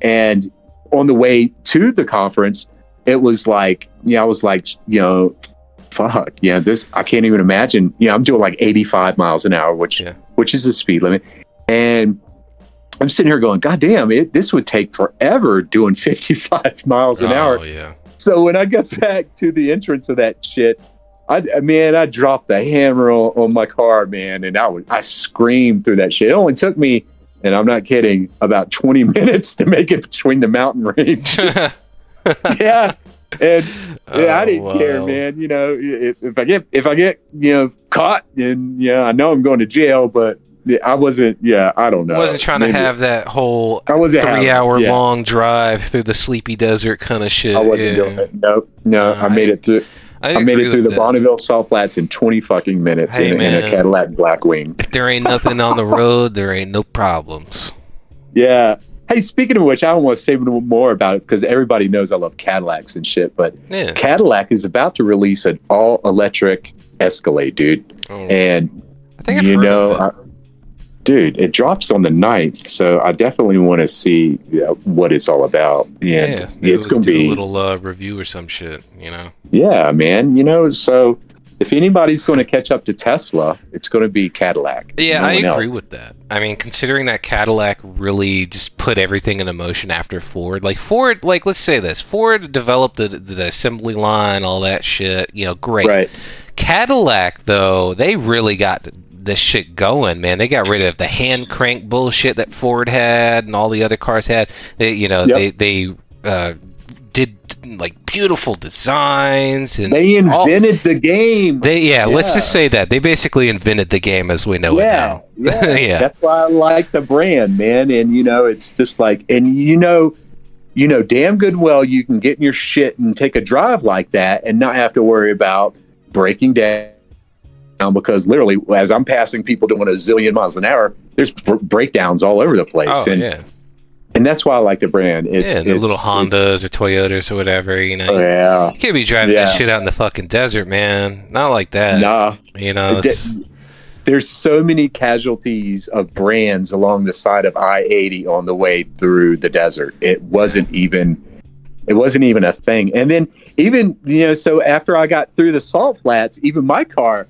And on the way to the conference, it was like, yeah, I was like, you know, fuck, yeah, this, I can't even imagine. You know, I'm doing like 85 miles an hour, which, Yeah. Which is the speed limit. And I'm sitting here going, God damn, it, this would take forever doing 55 miles an hour. Oh yeah. So when I got back to the entrance of that shit, I I- man, I dropped the hammer on, on my car, man, and I was I screamed through that shit. It only took me, and I'm not kidding, about 20 minutes to make it between the mountain range. yeah. And yeah, I oh, didn't care, Oh, man. You know, if, if I get if I get you know caught, then yeah, I know I'm going to jail. But I wasn't. Yeah, I don't know. I wasn't trying Maybe- to have that whole I wasn't having- three-hour yeah, long drive through the sleepy desert kind of shit. I wasn't yeah. doing it. Nope. No, uh, I made it through. I made it through the that. Bonneville Salt Flats in 20 fucking minutes Hey, in, in a. Cadillac Blackwing. If there ain't nothing on the road, there ain't no problems. Yeah. Hey, speaking of which, I want to say more about it because everybody knows I love Cadillacs and shit. But Yeah. Cadillac is about to release an all electric Escalade, dude. Oh, And I think I've you know. I, dude, it drops on the 9th. So I definitely want to see you know, what it's all about. And yeah, it's going to be, a little uh, review or some shit. You know. yeah, man. You know, so if anybody's going to catch up to Tesla, it's going to be Cadillac. Yeah, No I agree else. with that. I mean, considering that Cadillac really just put everything into motion after Ford. Like Ford, like let's say this: Ford developed the, the assembly line, all that shit. You know, great. Right. Cadillac, though, they really got this shit going, man. They got rid of the hand crank bullshit that Ford had and all the other cars had. They, you know, Yep. they they uh, did like beautiful designs and They all- invented the game. they yeah, let's just say that they basically invented the game as we know yeah, it now. yeah. Yeah. That's why I like the brand, man. And you know, it's just like, and you know, you know, damn good well you can get in your shit and take a drive like that and not have to worry about breaking down because literally, as I'm passing people doing a zillion miles an hour, there's br- breakdowns all over the place. Oh and yeah. And that's why I like the brand. It's yeah, the it's- little Hondas or Toyotas or whatever. You know, yeah, you can't be driving that shit out in the fucking desert, man. Not like that. nah. You know, There's so many casualties of brands along the side of I-80 on the way through the desert. It wasn't even it wasn't even a thing. And then even you know, so after I got through the salt flats, even my car,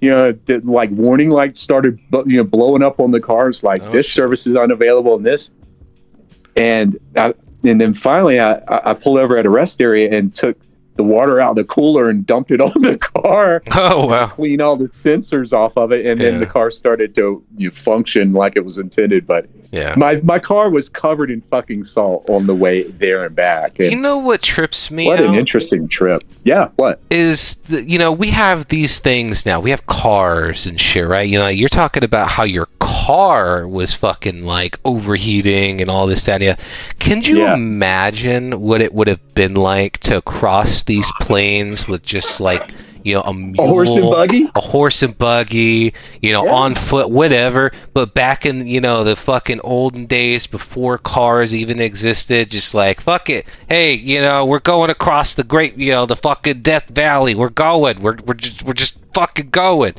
you know, the, like warning lights started you know blowing up on the cars like Oh, this shit. service is unavailable and this. And I, and then finally I, I pulled over at a rest area and took the water out of the cooler and dumped it on the car oh wow. clean all the sensors off of it, and then the car started to you know, function like it was intended. But Yeah. my my car was covered in fucking salt on the way there and back. And You know what trips me what out? an interesting trip. Yeah, what? is the, you know we have these things now we have cars and shit right you know you're talking about how your car was fucking like overheating and all this that other. can you Yeah. imagine what it would have been like to cross these plains with just like you know a, mule, A horse and buggy? a horse and buggy you know Yeah. on foot whatever. But back in you know the fucking olden days before cars even existed just like fuck it. Hey you know we're going across the great you know the fucking death valley. We're going. We're, we're just we're just fucking going.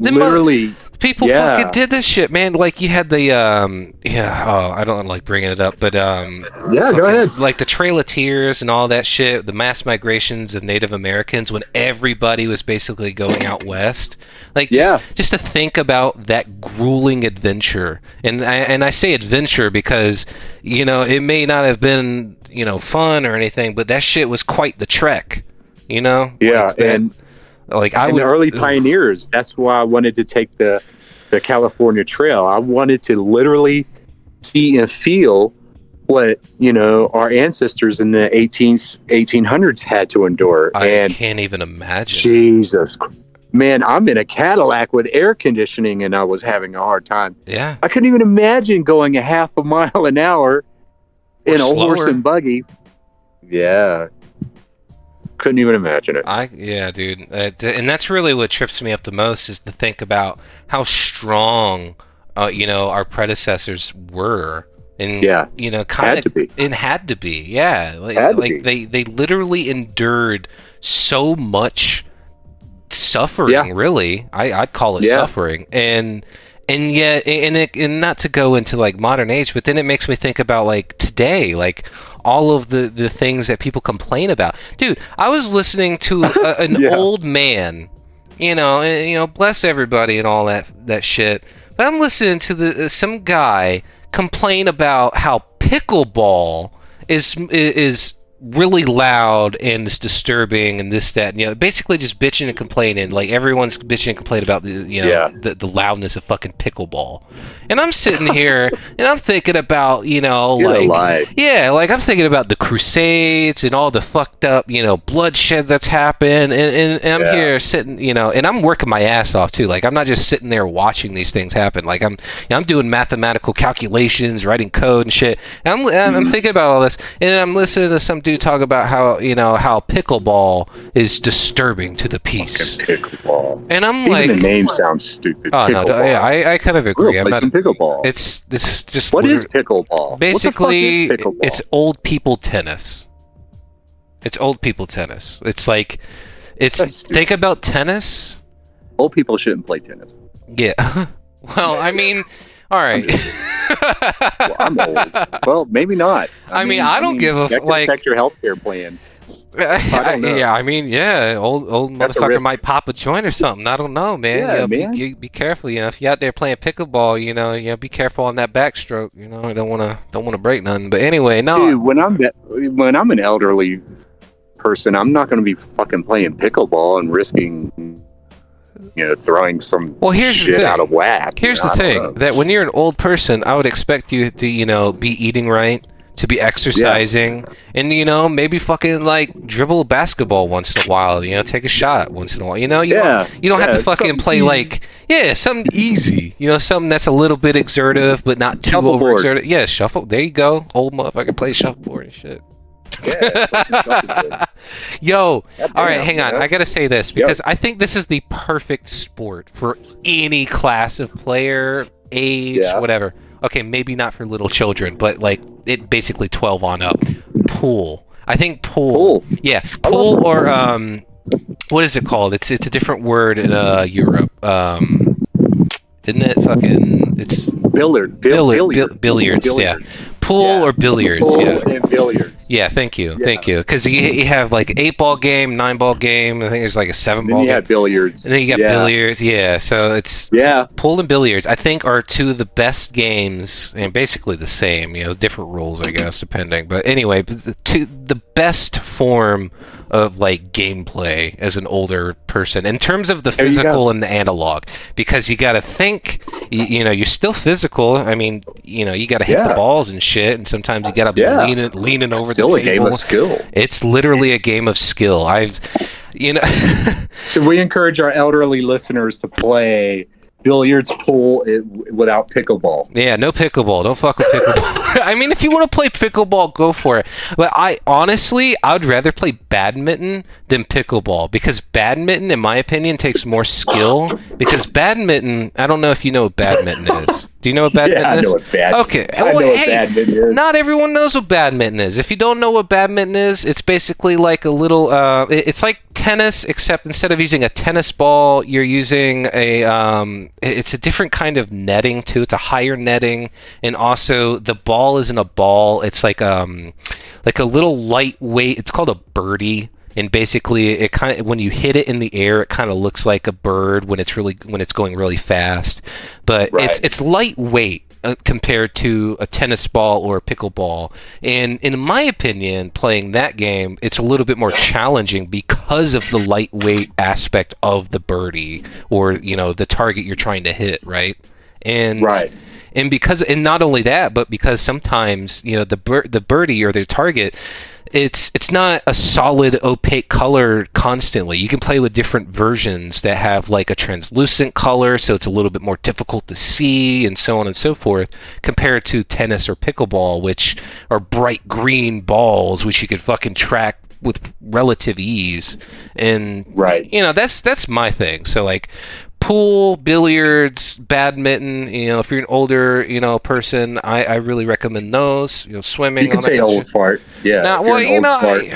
Them mo- Literally, people yeah. fucking did this shit man like you had the um yeah oh i don't like bringing it up but um yeah. Go ahead. like the Trail of Tears and all that shit, the mass migrations of Native Americans when everybody was basically going out west. Like, just, Yeah. just to think about that grueling adventure, and I, and I say adventure because you know it may not have been you know fun or anything, but that shit was quite the trek. You know, Yeah, Like that- and like I and would the early pioneers. That's why I wanted to take the the California Trail. I wanted to literally see and feel what you know our ancestors in the 18, 1800s had to endure. I and can't even imagine. Jesus, man, I'm in a Cadillac with air conditioning, and I was having a hard time. Yeah, I couldn't even imagine going a half a mile an hour in a horse and buggy. Yeah, couldn't even imagine it. I yeah, dude, uh, and that's really what trips me up the most is to think about how strong, uh, you know, our predecessors were, and Yeah, you know, kind of it had to be, yeah, like, like be. they they literally endured so much suffering. Yeah. Really, I I'd call it Yeah. suffering, and and yet, and it, and not to go into like modern age, but then it makes me think about like today, like all of the the things that people complain about. Dude, I was listening to a, an Yeah. old man, you know, and, you know, bless everybody and all that that shit. But I'm listening to the uh, some guy complain about how pickleball is is really loud and it's disturbing and this that and you know basically just bitching and complaining like everyone's bitching and complaining about the you know Yeah. the, the loudness of fucking pickleball and i'm sitting here and i'm thinking about you know You're like alive. yeah like i'm thinking about the crusades and all the fucked up you know bloodshed that's happened and, and, and i'm Yeah. here sitting you know and i'm working my ass off too like i'm not just sitting there watching these things happen like i'm you know, i'm doing mathematical calculations writing code and shit and i'm, I'm, Mm-hmm. I'm thinking about all this and i'm listening to some dude talk about how you know how pickleball is disturbing to the peace Pickleball. and i'm Even like the name sounds stupid. oh no yeah I, I kind of agree i'm not pickleball. it's this is just what is pickleball? basically what the fuck is pickleball? it's old people tennis it's old people tennis it's like it's think about tennis old people shouldn't play tennis. yeah well i mean all right Well, I'm old. well, maybe not. I mean, I don't give a f- like- affect your health care plan. don't know. yeah i mean yeah old old That's motherfucker might pop a joint or something i don't know man Yeah, You know, be- man. Be, be careful you know if you're out there playing pickleball you know you know be careful on that backstroke you know i don't want to don't want to break nothing but anyway no Dude, when I'm when I'm an elderly person, I'm not going to be fucking playing pickleball and risking, you know, throwing some Well, here's the shit thing. out of whack. you Here's know, the thing know. that when you're an old person, I would expect you to, you know, be eating right, to be exercising, and you know, maybe fucking like dribble a basketball once in a while. You know, take a shot once in a while. You know, you Yeah, don't, you don't have to fucking play easy. like yeah, something easy. You know, something that's a little bit exertive but not too overexerted. Yeah, shuffle. There you go. Old motherfucker play shuffleboard and shit. Yeah, play some shuffleboard. Yo, all right, hang on. I gotta say this because I think this is the perfect sport for any class of player, age, Yeah. whatever. Okay, maybe not for little children, but like it basically 12 on up. Pool. I think pool. Pool. Yeah, pool or um, what is it called? It's it's a different word in uh Europe. Um, isn't it fucking? It's Billard, Billi- bill, bil- billiards, billiards, yeah. Pool Yeah. or billiards. Pool Yeah. and billiards. Yeah, thank you, Yeah. thank you. Because you, you have like eight ball game, nine ball game. I think there's like a seven Then ball you game. have billiards. and then you got yeah. billiards. Yeah, so it's Yeah, pool and billiards. I think are two of the best games, and basically the same. You know, different rules, I guess, depending. But anyway, the two the best form of like gameplay as an older person in terms of the There you go. physical and the analog, because you got to think. You, you know, you're still physical. I mean, you know, you got to hit the balls and shit, and sometimes you got to be Yeah. leaning leaning over still the a game of skill. It's literally a game of skill. I've, you know, So we encourage our elderly listeners to play billiards, pool it, without pickleball. yeah, no pickleball. Don't fuck with pickleball. I mean, if you want to play pickleball, go for it. But I honestly, I would rather play badminton than pickleball because badminton, in my opinion, takes more skill. Because badminton, I don't know if you know what badminton is. Do you know what badminton yeah, I is? know what bad. Okay, I well, know what hey, badminton is. Not everyone knows what badminton is. If you don't know what badminton is, it's basically like a little. Uh, it- it's like tennis, except instead of using a tennis ball, you're using a. Um, it's a different kind of netting too. It's a higher netting, and also the ball isn't a ball. It's like um, like a little lightweight. It's called a birdie. And basically, it kind of when you hit it in the air, it kind of looks like a bird when it's really when it's going really fast. But it's it's lightweight uh, compared to a tennis ball or a pickleball. And in my opinion, playing that game, it's a little bit more challenging because of the lightweight aspect of the birdie or you know the target you're trying to hit, right? And Right. and because and not only that, but because sometimes you know the bir- the birdie or the target, it's it's not a solid opaque color constantly. You can play with different versions that have like a translucent color, so it's a little bit more difficult to see, and so on and so forth, compared to tennis or pickleball, which are bright green balls, which you could fucking track with relative ease. And Right. you know that's that's my thing so like pool billiards badminton you know if you're an older you know person i i really recommend those you know swimming You can say old shit. fart. Yeah. Nah, well you know. I-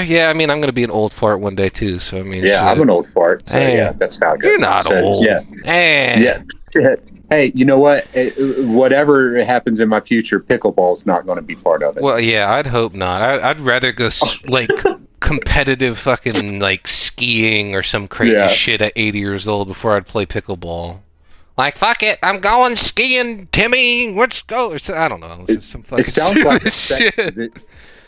uh, yeah i mean i'm gonna be an old fart one day too so i mean yeah, shit. I'm an old fart. So Hey. yeah, that's how it goes. you're not So, old Yeah. Eh. Yeah. Hey, you know what? Eh, Whatever happens in my future, pickleball's not going to be part of it. well yeah i'd hope not I, i'd rather go like competitive fucking like skiing or some crazy Yeah. shit at 80 years old before i'd play pickleball like fuck it, I'm going skiing, Timmy. Let's go. Or so, I don't know. It's some fucking it sounds like sex, it-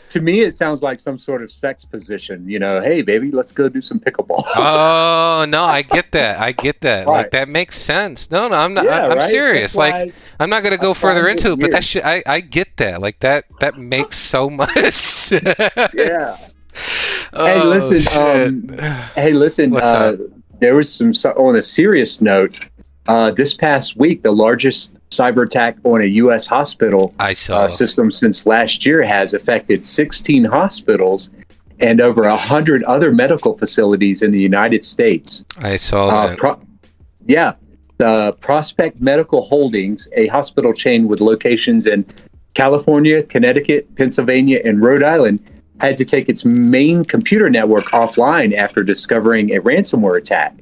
to me. It sounds like some sort of sex position. You know, hey baby, let's go do some pickleball. Oh no, I get that. I get that. Like that makes sense. No, no, I'm not. Yeah, I, am right? serious. That's Like I'm not gonna go further into it, but that shit, I, I get that. Like that, that makes so much sense. Yeah. Oh, Hey, listen, um, Hey, listen. Uh? There was some so- on a serious note. Uh, this past week, the largest cyber attack on a U.S. hospital I saw. uh, system since last year has affected 16 hospitals and over 100 other medical facilities in the United States. I saw Uh, that. pro- yeah. Uh, Prospect Medical Holdings, a hospital chain with locations in California, Connecticut, Pennsylvania, and Rhode Island, had to take its main computer network offline after discovering a ransomware attack.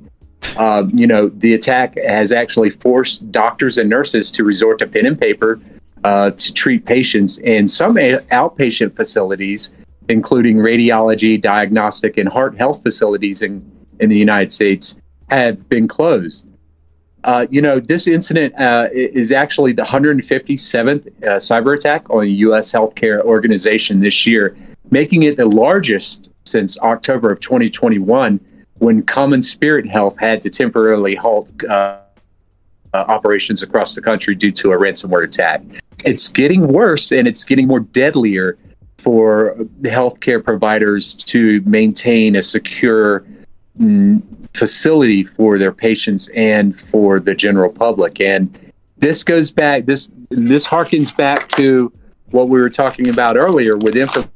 Um, you know, the attack has actually forced doctors and nurses to resort to pen and paper uh, to treat patients, and some a- outpatient facilities, including radiology, diagnostic, and heart health facilities in, in the United States, have been closed. Uh, you know, this incident uh, is actually the 157th uh, cyber attack on a U.S. healthcare organization this year, making it the largest since October of 2021, when CommonSpirit Health had to temporarily halt uh, uh, operations across the country due to a ransomware attack. It's getting worse and it's getting more deadlier for healthcare providers to maintain a secure mm, facility for their patients and for the general public. And this goes back this this harkens back to what we were talking about earlier with information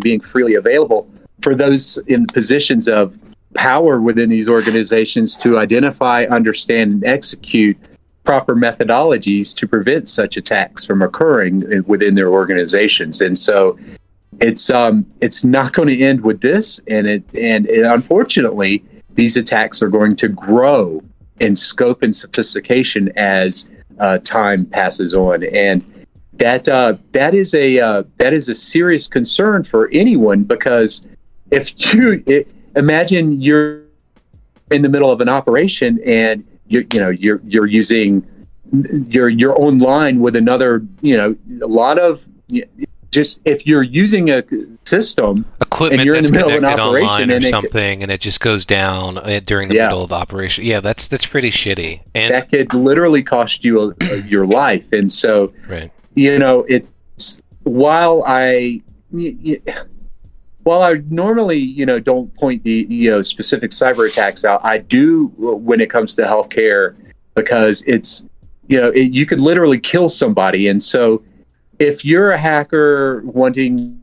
being freely available for those in positions of power within these organizations to identify, understand, and execute proper methodologies to prevent such attacks from occurring within their organizations. And so it's um it's not going to end with this and it and it, unfortunately these attacks are going to grow in scope and sophistication as uh, time passes on and that uh, that is a uh, that is a serious concern for anyone because if you it, imagine you're in the middle of an operation and you you know you're you're using you're you're online with another you know a lot of just if you're using a system equipment and you're in that's the middle of an connected operation online or and it- something, and it just goes down uh, during the Yeah. middle of the operation. Yeah, that's that's pretty shitty. And that could literally cost you a, your life and so right, you know it's while i while i normally you know don't point the you know specific cyber attacks out i do when it comes to healthcare because it's you know it, you could literally kill somebody. And so if you're a hacker wanting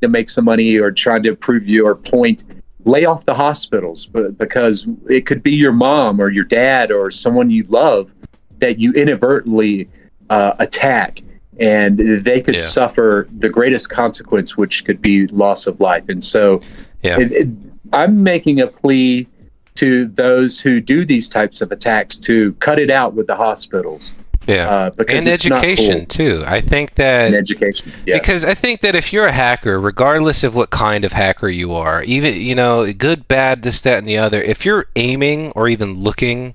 to make some money or trying to prove your point lay off the hospitals but because it could be your mom or your dad or someone you love that you inadvertently uh, attack and they could Yeah. suffer the greatest consequence which could be loss of life and so Yeah. it, it, i'm making a plea to those who do these types of attacks to cut it out with the hospitals yeah, uh, because and it's not education cool. too. I think that and education yeah Because I think that if you're a hacker, regardless of what kind of hacker you are, even you know, good, bad, this, that, and the other, if you're aiming or even looking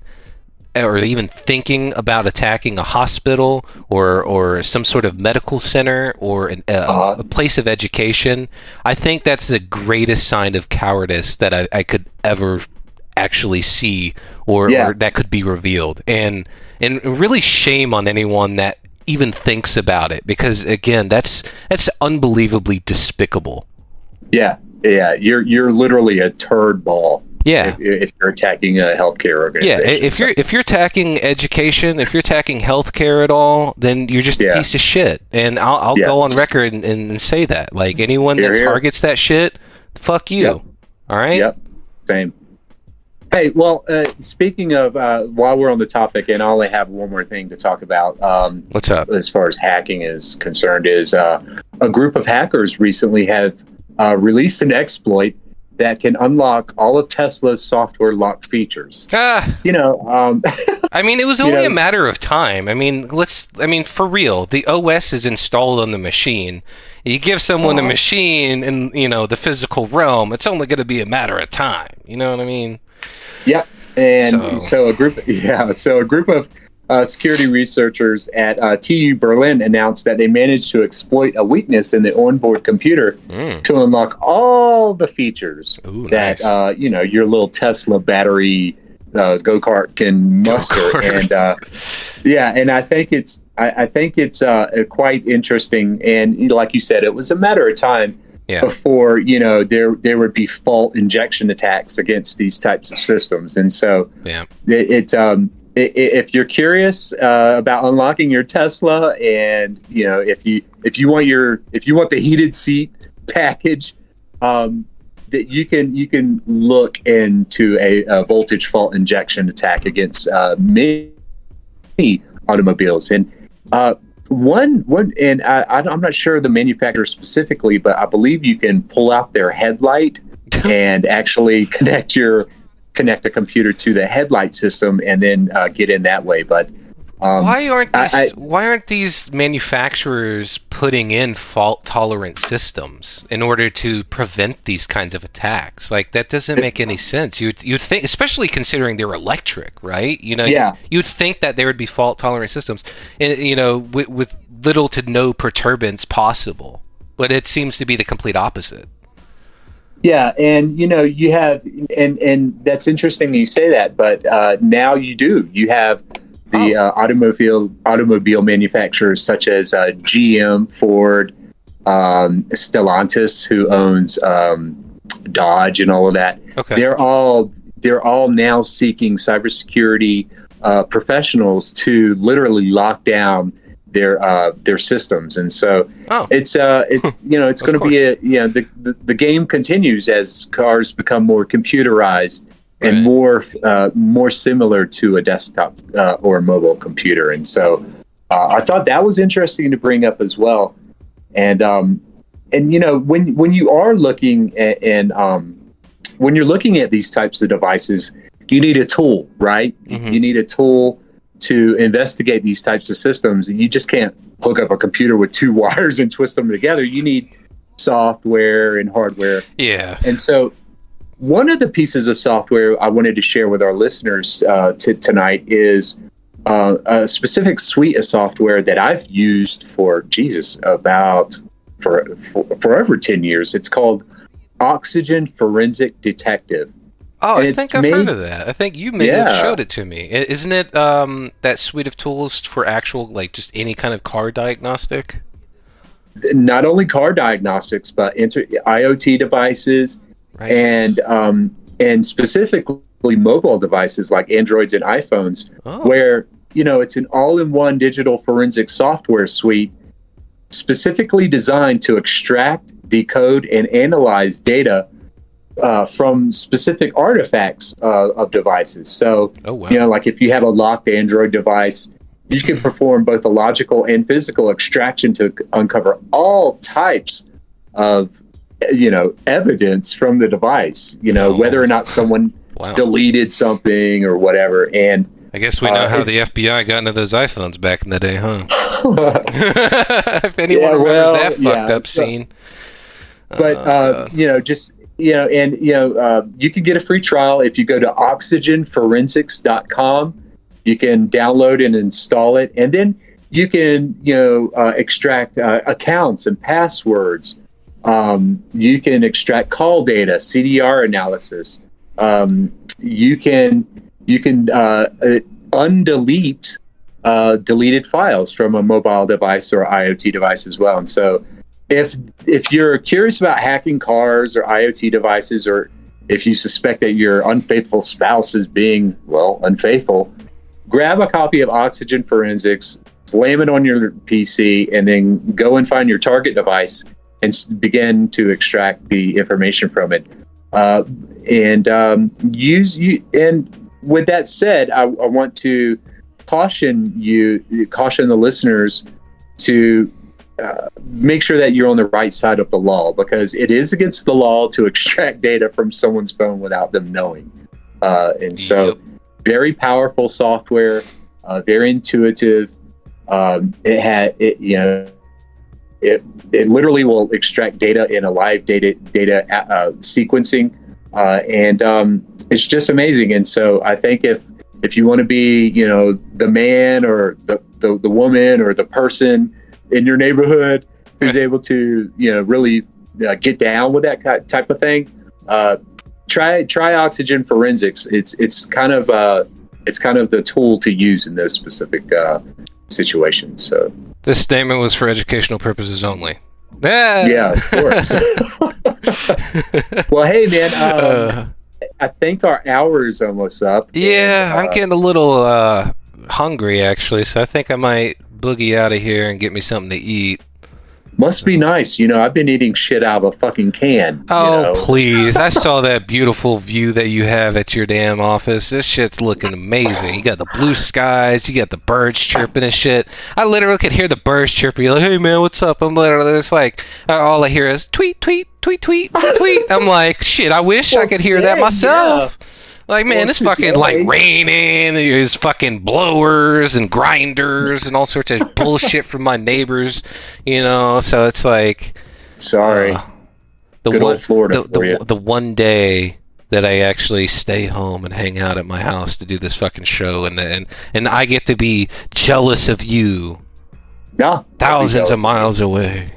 or even thinking about attacking a hospital or or some sort of medical center or an, uh, Uh-huh. a place of education, I think that's the greatest sign of cowardice that I, I could ever actually see or, Yeah. or that could be revealed. And and really shame on anyone that even thinks about it because again that's that's unbelievably despicable. Yeah. Yeah. You're you're literally a turd ball yeah if, if you're attacking a healthcare organization Yeah. if you're if you're attacking education if you're attacking healthcare at all then you're just a Yeah. piece of shit and i'll, I'll Yeah. go on record and, and say that like anyone Hear, that hear. targets that shit fuck you Yep. all right Yep, same. Hey, well, uh, speaking of, uh, while we're on the topic, and I only have one more thing to talk about um, what's up as far as hacking is concerned, is uh, a group of hackers recently have uh, released an exploit that can unlock all of Tesla's software lock features. ah You know, um, I mean, it was only know- a matter of time. I mean, let's. I mean, for real, the OS is installed on the machine. You give someone a Uh-huh. machine in you know the physical realm, it's only going to be a matter of time. You know what I mean? Yep. And So- so, a group, yeah, so a group of uh, security researchers at uh, TU Berlin announced that they managed to exploit a weakness in the onboard computer Mm. to unlock all the features Ooh, that nice. uh, you know your little Tesla battery uh, go kart can muster. Go-kart. And uh, yeah, and I think it's I, I think it's uh, quite interesting. And like you said, it was a matter of time Yeah. before you know there there would be fault injection attacks against these types of systems. And so Yeah. it, it um if you're curious uh, about unlocking your Tesla, and you know if you if you want your if you want the heated seat package, um, that you can you can look into a, a voltage fault injection attack against uh, many automobiles and. Uh, one one and I, I, I'm not sure the manufacturer specifically, but I believe you can pull out their headlight and actually connect your connect a computer to the headlight system and then uh, get in that way. But um, why aren't these I- Why aren't these manufacturers putting in fault tolerant systems in order to prevent these kinds of attacks? Like that doesn't make any sense. You'd you'd think, especially considering they're electric, right? You know, Yeah. you'd think that there would be fault tolerant systems, and you know, with, with little to no perturbance possible. But it seems to be the complete opposite. Yeah, and you know you have, and and that's interesting that you say that. But uh, now you do. You have the uh, automobile automobile manufacturers such as uh, GM, Ford, um, Stellantis, who owns um, Dodge and all of that. Okay. They're all they're all now seeking cybersecurity uh, professionals to literally lock down their uh, their systems, and so Oh. it's uh it's you know it's going to be a you know the, the the game continues as cars become more computerized and more uh, more similar to a desktop uh, or a mobile computer. And so uh, I thought that was interesting to bring up as well. And um, and you know when when you are looking at, and um, when you're looking at these types of devices, you need a tool, right? Mhm. You need a tool to investigate these types of systems. And you just can't hook up a computer with two wires and twist them together. You need software and hardware. Yeah. And so, one of the pieces of software I wanted to share with our listeners uh, t- tonight is uh, a specific suite of software that I've used for Jesus about for, for for over ten years. It's called Oxygen Forensic Detective. Oh, I think I've heard of that. I think you may have showed it to me. Isn't it um, that suite of tools for actual, like, just any kind of car diagnostic? Not only car diagnostics, but inter- IoT devices Right. and um, and specifically mobile devices like Androids and iPhones. oh. where you know it's an all-in-one digital forensic software suite specifically designed to extract decode and analyze data uh, from specific artifacts uh, of devices so oh wow. you know like if you have a locked android device you can perform both a logical and physical extraction to uncover all types of you know evidence from the device you know Oh. whether or not someone Wow. deleted something or whatever and I guess we know Uh, how the FBI got into those iPhones back in the day, huh? if anyone Yeah, remembers that fucked yeah, up so- scene. but Oh, uh, you know just you know and you know uh, you can get a free trial if you go to oxygenforensics.com you can download and install it. And then you can you know uh, extract uh, accounts and passwords. Um, you can extract call data cdr analysis. Um, you can you can uh, uh, undelete uh, deleted files from a mobile device or IoT device as well. And so, if if you're curious about hacking cars or IoT devices, or if you suspect that your unfaithful spouse is being well unfaithful, grab a copy of Oxygen Forensics, slam it on your PC, and then go and find your target device and begin to extract the information from it. Uh, and um, use you. And with that said, I, I want to caution you, caution the listeners to uh, make sure that you're on the right side of the law because it is against the law to extract data from someone's phone without them knowing. Uh, and so, Yep. very powerful software, uh, very intuitive. Um, it had it, you know, it it literally will extract data in a live data data uh, sequencing, uh, and um, it's just amazing. And so, I think if if you want to be, you know, the man or the, the, the woman or the person in your neighborhood who's able to, you know, really uh, get down with that type of thing, uh, try try Oxygen Forensics. It's it's kind of uh, it's kind of the tool to use in those specific uh, situations. So This statement was for educational purposes only. Ah! yeah, of course. well, hey man, um, Uh, I think our hour is almost up. yeah, And, I'm uh, getting a little uh, hungry actually, so I think I might boogie out of here and get me something to eat. Must be nice. You know, I've been eating shit out of a fucking can. you Oh, know? please. I saw that beautiful view that you have at your damn office. This shit's looking amazing. You got the blue skies, you got the birds chirping and shit. I literally could hear the birds chirping. You're like, hey, man, what's up? I'm literally, it's like, uh, all I hear is tweet, tweet, tweet, tweet, tweet. I'm like, shit, I wish I could hear that yeah, myself. Like, man, it's fucking like raining. There's fucking blowers and grinders and all sorts of bullshit from my neighbors, you know? So it's like, Sorry. uh, the Good one, Florida the, the, the one day that I actually stay home and hang out at my house to do this fucking show, and and and I get to be jealous of you, no, thousands of miles away.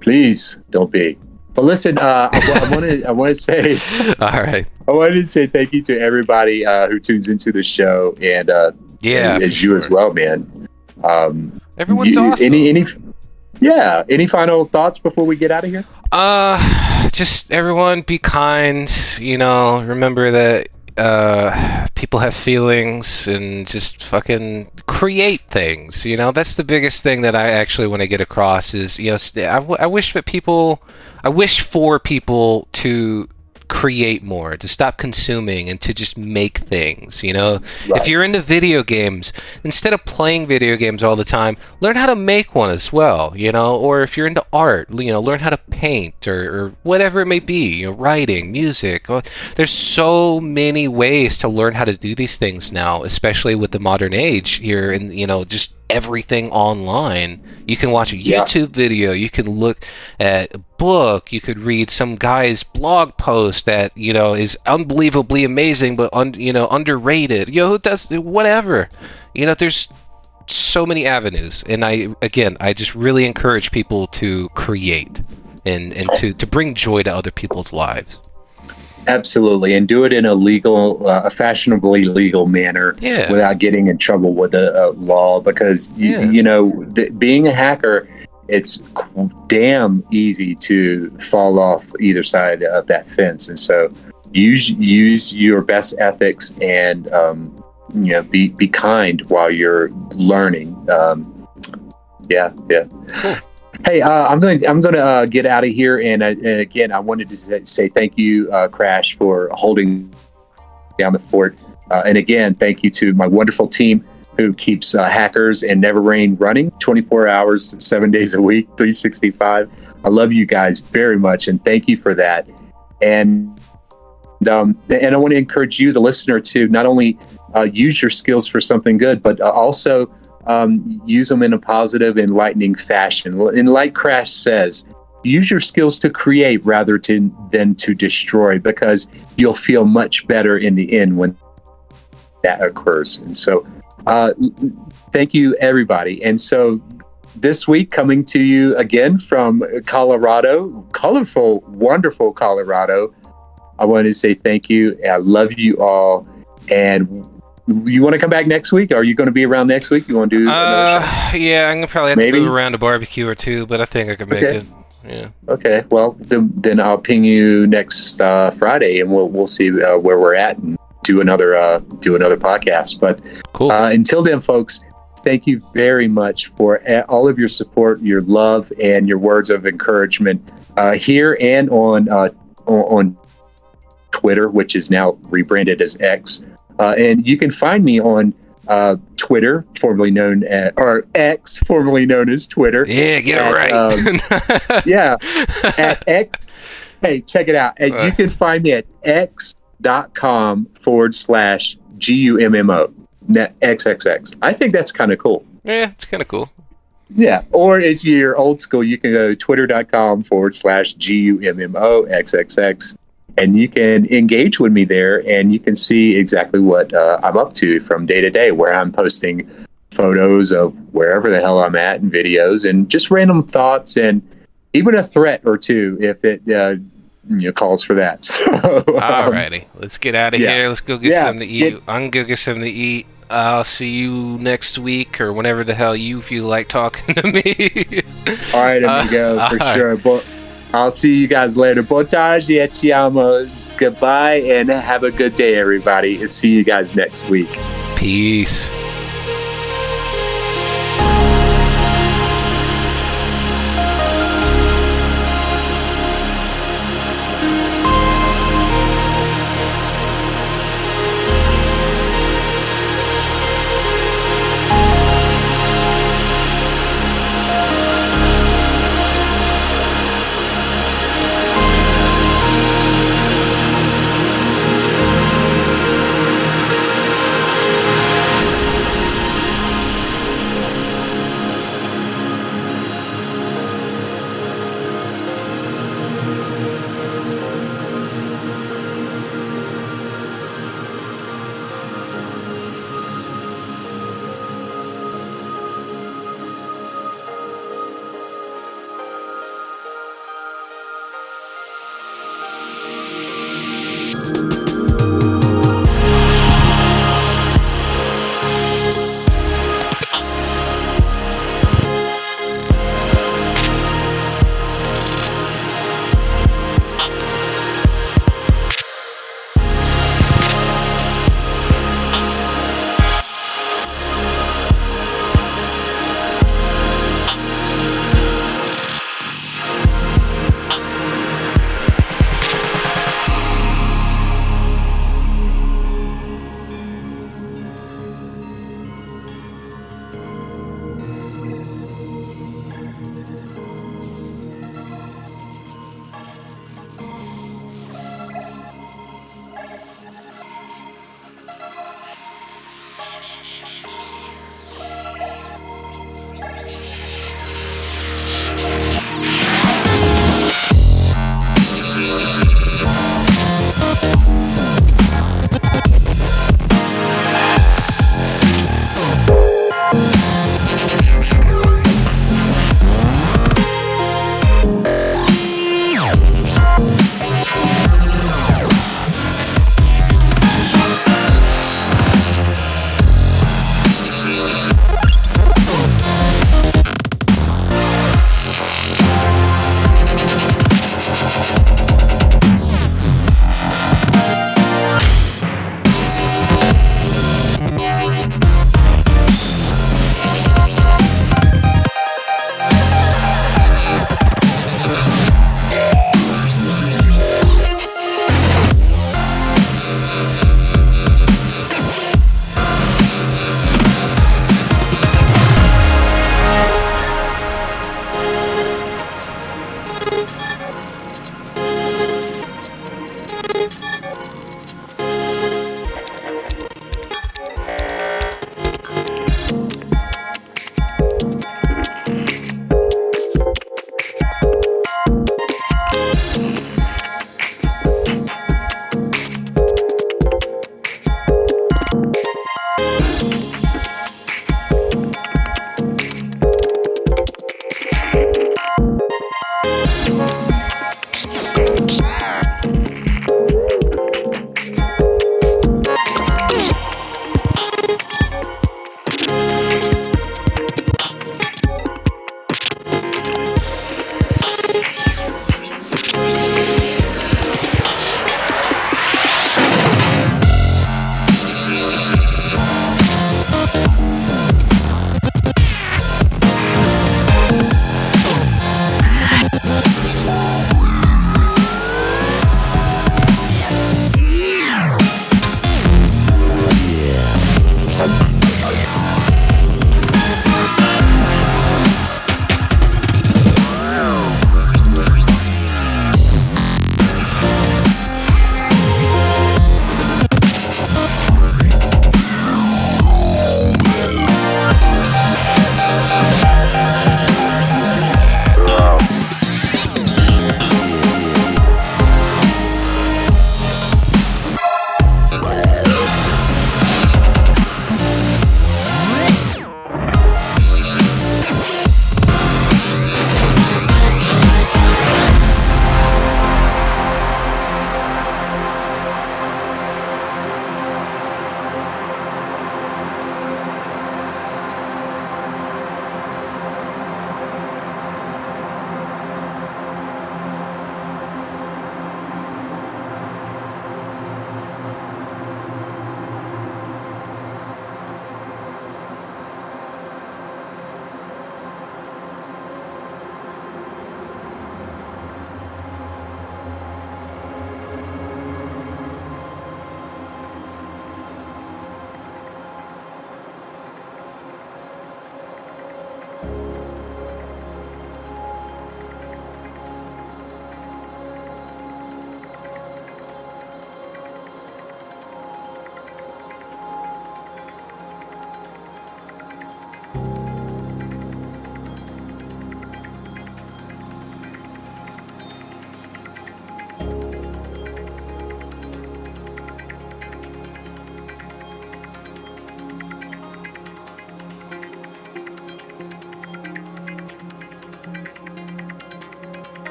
Please don't be. But listen, uh, I, want to I want to say All right, I wanted to say thank you to everybody uh, who tunes into the show and uh, yeah, and, for as you as well, man. Um, Everyone's you- awesome. Any any yeah. Any final thoughts before we get out of here? Uh, just everyone be kind. You know, remember that uh, people have feelings and just fucking create things. You know, that's the biggest thing that I actually want to get across is, you know, st- I, w- I wish that people, I wish for people to create more, to stop consuming, and to just make things. You know, Right. if you're into video games, instead of playing video games all the time, learn how to make one as well. You know, or if you're into art, you know, learn how to paint or, or whatever it may be. You know, writing, music. Uh, There's so many ways to learn how to do these things now, especially with the modern age here, and you know, just everything online. You can watch a Yeah. YouTube video, you can look at a book, you could read some guy's blog post that, you know, is unbelievably amazing but un, you know, underrated. You know, who does whatever. You know, there's so many avenues and I again, I just really encourage people to create and and to to bring joy to other people's lives. Absolutely, and do it in a legal, uh, a fashionably legal manner, Yeah. without getting in trouble with the uh, law. Because you, Yeah. you know, th- being a hacker, it's qu- damn easy to fall off either side of that fence. And so, use use your best ethics and um, you know be be kind while you're learning. Um, yeah, yeah. Cool. Hey, uh, I'm going. I'm going to uh, get out of here, and, uh, and again, I wanted to say, say thank you, uh, Crash, for holding down the fort. Uh, and again, thank you to my wonderful team who keeps uh, hackers and Never Rain running 24 hours, seven days a week, 365. I love you guys very much, and thank you for that. And um, and I want to encourage you, the listener, to not only use your skills for something good, but also um, use them in a positive, enlightening fashion. And like Crash says, use your skills to create rather to, than to destroy, because you'll feel much better in the end when that occurs. And so, uh, thank you, everybody. And so, this week, coming to you again from Colorado, colorful, wonderful Colorado. I want to say thank you. I love you all. And you want to come back next week? Are you going to be around next week? You want to do? Uh, yeah, I'm gonna probably have Maybe? to move around a barbecue or two, but I think I can make Okay. it. Yeah. Okay, well then, then I'll ping you next uh, Friday, and we'll we'll see uh, where we're at and do another uh, do another podcast. But Cool. uh, until then, folks, thank you very much for all of your support, your love, and your words of encouragement uh, here and on uh, on on Twitter, which is now rebranded as X. Uh, and you can find me on uh, Twitter, formerly known as, or X, formerly known as Twitter. yeah, get at, it right. Yeah, at X. Hey, check it out. And Uh. you can find me at x.com forward slash G U M M O. XXX. I think that's kind of cool. yeah, it's kind of cool. Yeah. Or if you're old school, you can go to twitter.com forward slash G U M M O XXX. And you can engage with me there and you can see exactly what uh, I'm up to from day to day, where I'm posting photos of wherever the hell I'm at and videos and just random thoughts and even a threat or two if it uh, you know, calls for that. So, um, let's get out of yeah. here. Let's go get Yeah, something to eat. I'm gonna go get something to eat. I'll see you next week or whenever the hell you feel like talking to me. All right, Uh, amigo, for all right. sure. But I'll see you guys later. Botage, amo. Goodbye and have a good day, everybody. See you guys next week. Peace.